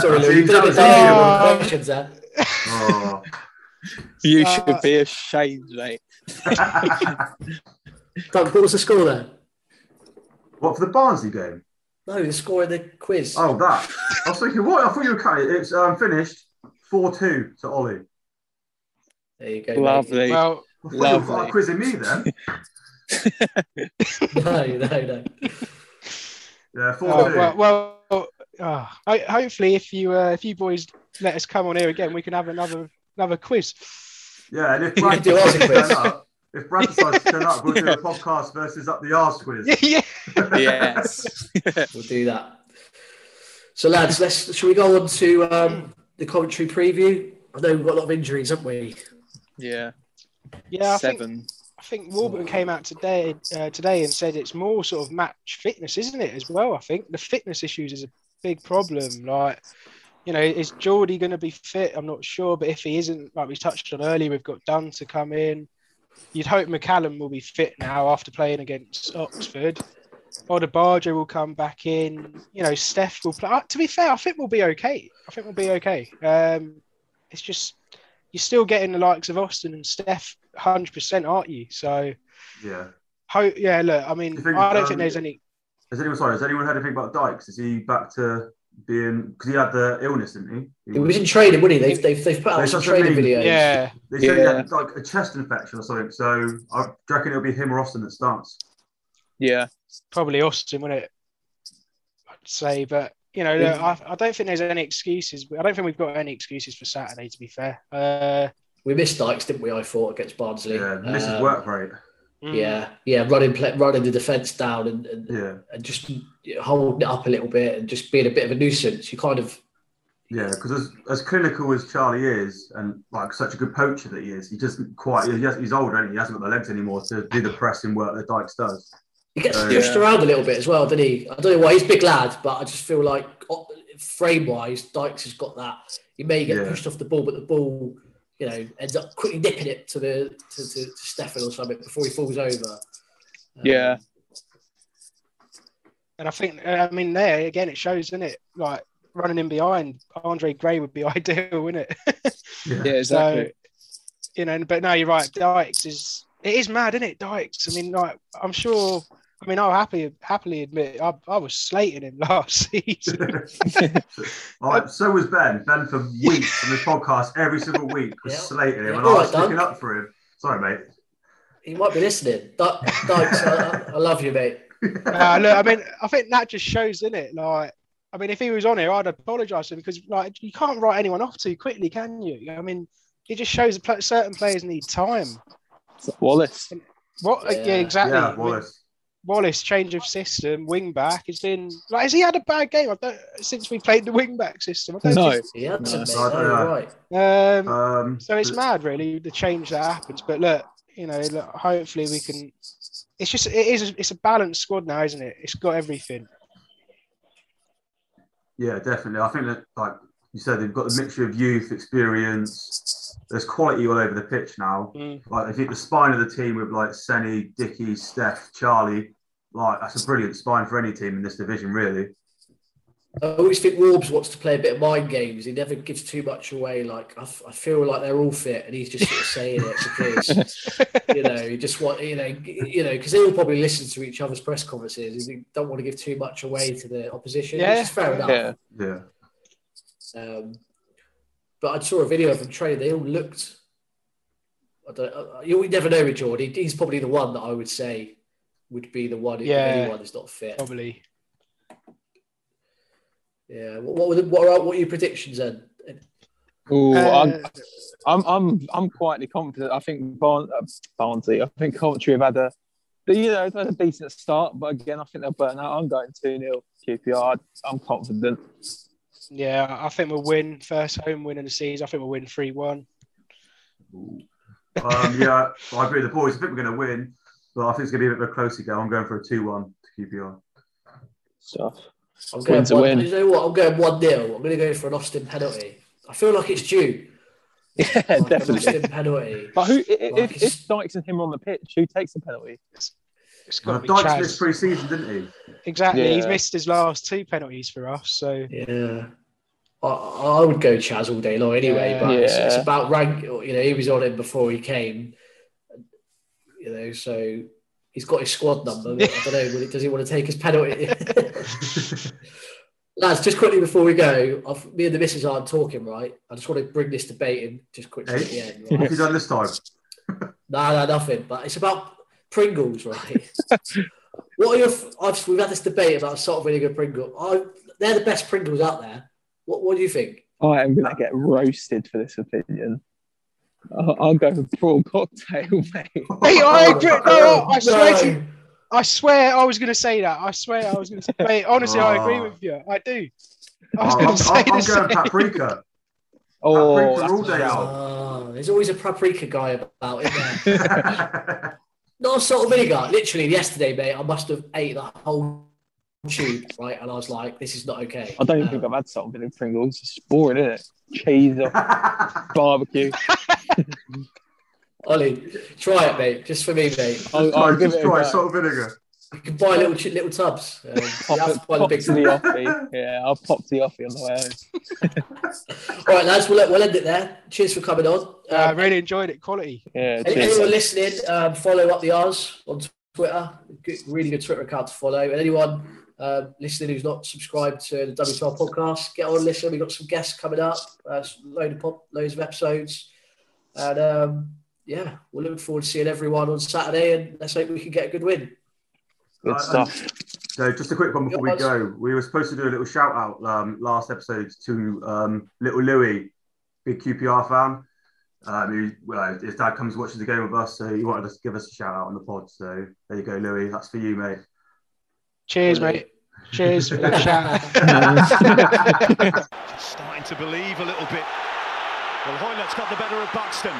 Sorry, Lou. You did a bit that easier was with the Oh. there. Oh. you Uh, should be ashamed, mate. Doug, what was the score there? what for the Barnsley game? No, the score in the quiz. Oh, that. I was thinking, what? I thought you were counting. It's um, finished 4 2 to Ollie. There you go. mate. Lovely. Well, I thought you were Lovely. like quizzing me then. No, no, no. Yeah, 4 oh, 2. well, well oh, ho- hopefully, if you uh, if you boys let us come on here again, we can have another another quiz. yeah, and if You Brad do us a decides to quiz. turn up, if Brad decides to turn up, we'll do a podcast versus up the arse quiz. yeah. yes. We'll do that. So, lads, let's should we go on to um, the commentary preview? I know we've got a lot of injuries, haven't we? Yeah. Yeah, I think Seven. I think Warburton came out today uh, today and said it's more sort of match fitness, isn't it? As well, I think the fitness issues is a big problem. Like, you know, is Jordy going to be fit? I'm not sure, but if he isn't, like we touched on earlier, we've got Dunne to come in. You'd hope McCallum will be fit now after playing against Oxford. Odebajo will come back in. You know, Steph will play. uh, To be fair, I think we'll be okay. I think we'll be okay. Um, it's just you're still getting the likes of Austin and Steph, hundred percent, aren't you? So, Yeah. ho- yeah. Look, I mean, Do think, I don't um, think there's any. Has anyone sorry? Has anyone heard anything about Dykes? Is he back to being because he had the illness, didn't he? He was in training, wasn't he? They've, they've, they've put out That's some training mean. videos. Yeah, They said he Yeah. had like a chest infection or something. So I reckon it'll be him or Austin that starts. Yeah. probably Austin, wouldn't it? I'd say, but you know, I, I don't think there's any excuses. I don't think we've got any excuses for Saturday. To be fair, uh, We missed Dykes, didn't we? I thought against Barnsley. Yeah, misses Um, work rate. mm, Yeah, yeah, running, play, running the defence down and, and, Yeah, and just holding it up a little bit and just being a bit of a nuisance. You kind of yeah. Because as, as clinical as Charlie is, and like such a good poacher that he is, he doesn't quite. He has, he's older, and he? he hasn't got the legs anymore to do the pressing work that Dykes does. He gets Uh, pushed yeah. around a little bit as well, doesn't he? I don't know why he's a big lad, but I just feel like frame wise, Dykes has got that. He may get Yeah. pushed off the ball, but the ball, you know, ends up quickly nipping it to the to, to, to Stefan or something before he falls over. Um, Yeah. and I think, uh, I mean, there again, it shows, isn't it? Like running in behind, Andre Gray would be ideal, wouldn't it? Yeah, Yeah, exactly. So, you know, but no, you're right. Dykes is it is mad, isn't it? Dykes. I mean, like I'm sure. I mean, I'll happily happily admit I, I was slating him last season. All right, so was Ben. Ben for weeks on this podcast, every single week was Yeah. slating him, Yeah, and all I was right, sticking up for him. Sorry, mate. He might be listening. Dy- Dykes, I, I- I love you, mate. uh, look, I mean, I think that just shows, isn't it? Like, I mean, if he was on here, I'd apologise to him because, like, you can't write anyone off too quickly, can you? I mean, it just shows that certain players need time. Wallace. What? Yeah, Yeah. exactly. Yeah, I mean, Wallace. Wallace, change of system, wing back. It's been like, has he had a bad game? I don't since we played the wing back system. I don't No. think- He hasn't, No. mate. No, right. Um, Um, so it's mad, really, the change that happens. But look, you know, look, hopefully we can. It's just it is it's a balanced squad now, isn't it? It's got everything. Yeah, definitely. I think that, like you said, they've got the mixture of youth, experience. There's quality all over the pitch now. Mm. Like, I think the spine of the team with like Seny, Dickie, Steph, Charlie, like that's a brilliant spine for any team in this division, really. I always think Warbs wants to play a bit of mind games. He never gives too much away. Like I, f- I feel like they're all fit, and he's just sort of saying it because you know he just want you know you know because they all probably listen to each other's press conferences. and They don't want to give too much away to the opposition. Yeah. which is fair enough. Yeah. Yeah. Um, but I saw a video of them training. They all looked. I don't. uh, You never know with Jordy. He's probably the one that I would say would be the one if Yeah. anyone is not fit. Probably. Yeah. What what, were the, what, are, what are your predictions then? Ooh, I'm, Uh, I'm, I'm, I'm quietly confident. I think Barn, uh, Barnsley, I think Coventry have had a, they, you know, had a decent start, but again, I think they'll burn out. I'm going 2 0 QPR. I'm confident. Yeah, I think we'll win first home win in the season. I think we'll win three one. Um, yeah, I agree with the boys. I think we're going to win, but I think it's going to be a bit of a closer game. I'm going for a 2 1 to QPR. Stuff. I'm going to win. You know what? I'm going one 0 I'm going to go for an Austin penalty. I feel like it's due. Yeah, Like definitely. Austin penalty. But who, i- i- Like if, if Dykes and him are on the pitch, who takes the penalty? It's got to be Dykes Chaz. missed pre season, didn't he? Exactly. He's missed his last two penalties for us. So Yeah. I, I would go Chaz all day long anyway, Yeah. but it's, it's about rank. You know, he was on it before he came. You know, so he's got his squad number. I don't know. Does he want to take his penalty? Lads, just quickly before we go, I've, me and the missus aren't talking, right? I just want to bring this debate in just quickly at the end. What have you done this time? No, no, nothing. But it's about Pringles, right? what are your? I've, we've had this debate about salt vinegar Pringles. I, they're the best Pringles out there. What, what do you think? I am going to get roasted for this opinion. I'll, I'll go for prawn cocktail, mate. Hey, I oh, agree. No, I swear to No. I swear I was going to say that. I swear I was going to say. Mate, honestly, I agree Oh. with you. I do. Oh, I was I'm, going I'm, to say I'm the going same. paprika. Oh, Paprika all day shout. Oh, there's always a paprika guy about, isn't there? Not salt and vinegar. Literally, yesterday, mate, I must have ate the whole tube, right? And I was like, this is not okay. I don't even think I've had something in Pringles. It's boring, isn't it? Cheese off barbecue. Ollie, try it, mate. Just for me, mate. I'll, Try, I'll give just it a try go. salt and vinegar. You can buy little little tubs. Um, you Pop, have it, to buy the pop big to the tub. offie. Yeah, I'll pop the offie on the way home. All right, lads, we'll, we'll end it there. Cheers for coming on. Uh, I Um, really enjoyed it. Quality. Yeah, cheers. anyone listening, um, follow up the R's on Twitter. Good, really good Twitter account to follow. And anyone um, listening who's not subscribed to the W12 podcast, get on, listen. We've got some guests coming up, uh, load of pop, loads of episodes. And um, yeah, we're looking forward to seeing everyone on Saturday. And let's hope we can get a good win. Good Uh, stuff. So just a quick one before we go. We were supposed to do a little shout out um, last episode to um, little Louis, big QPR fan. Um, who, well, his dad comes and watches the game with us, so he wanted us to give us a shout out on the pod. So there you go, Louis. That's for you, mate. Cheers, mate. Cheers for that shout. Just starting to believe a little bit. Well, Hoilett's got the better of Buxton.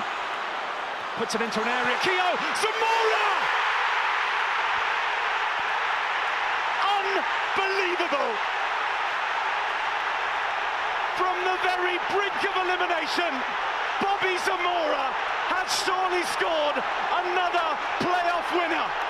Puts it into an area. Keo Zamora! Unbelievable! From the very brink of elimination, Bobby Zamora has surely scored another playoff winner.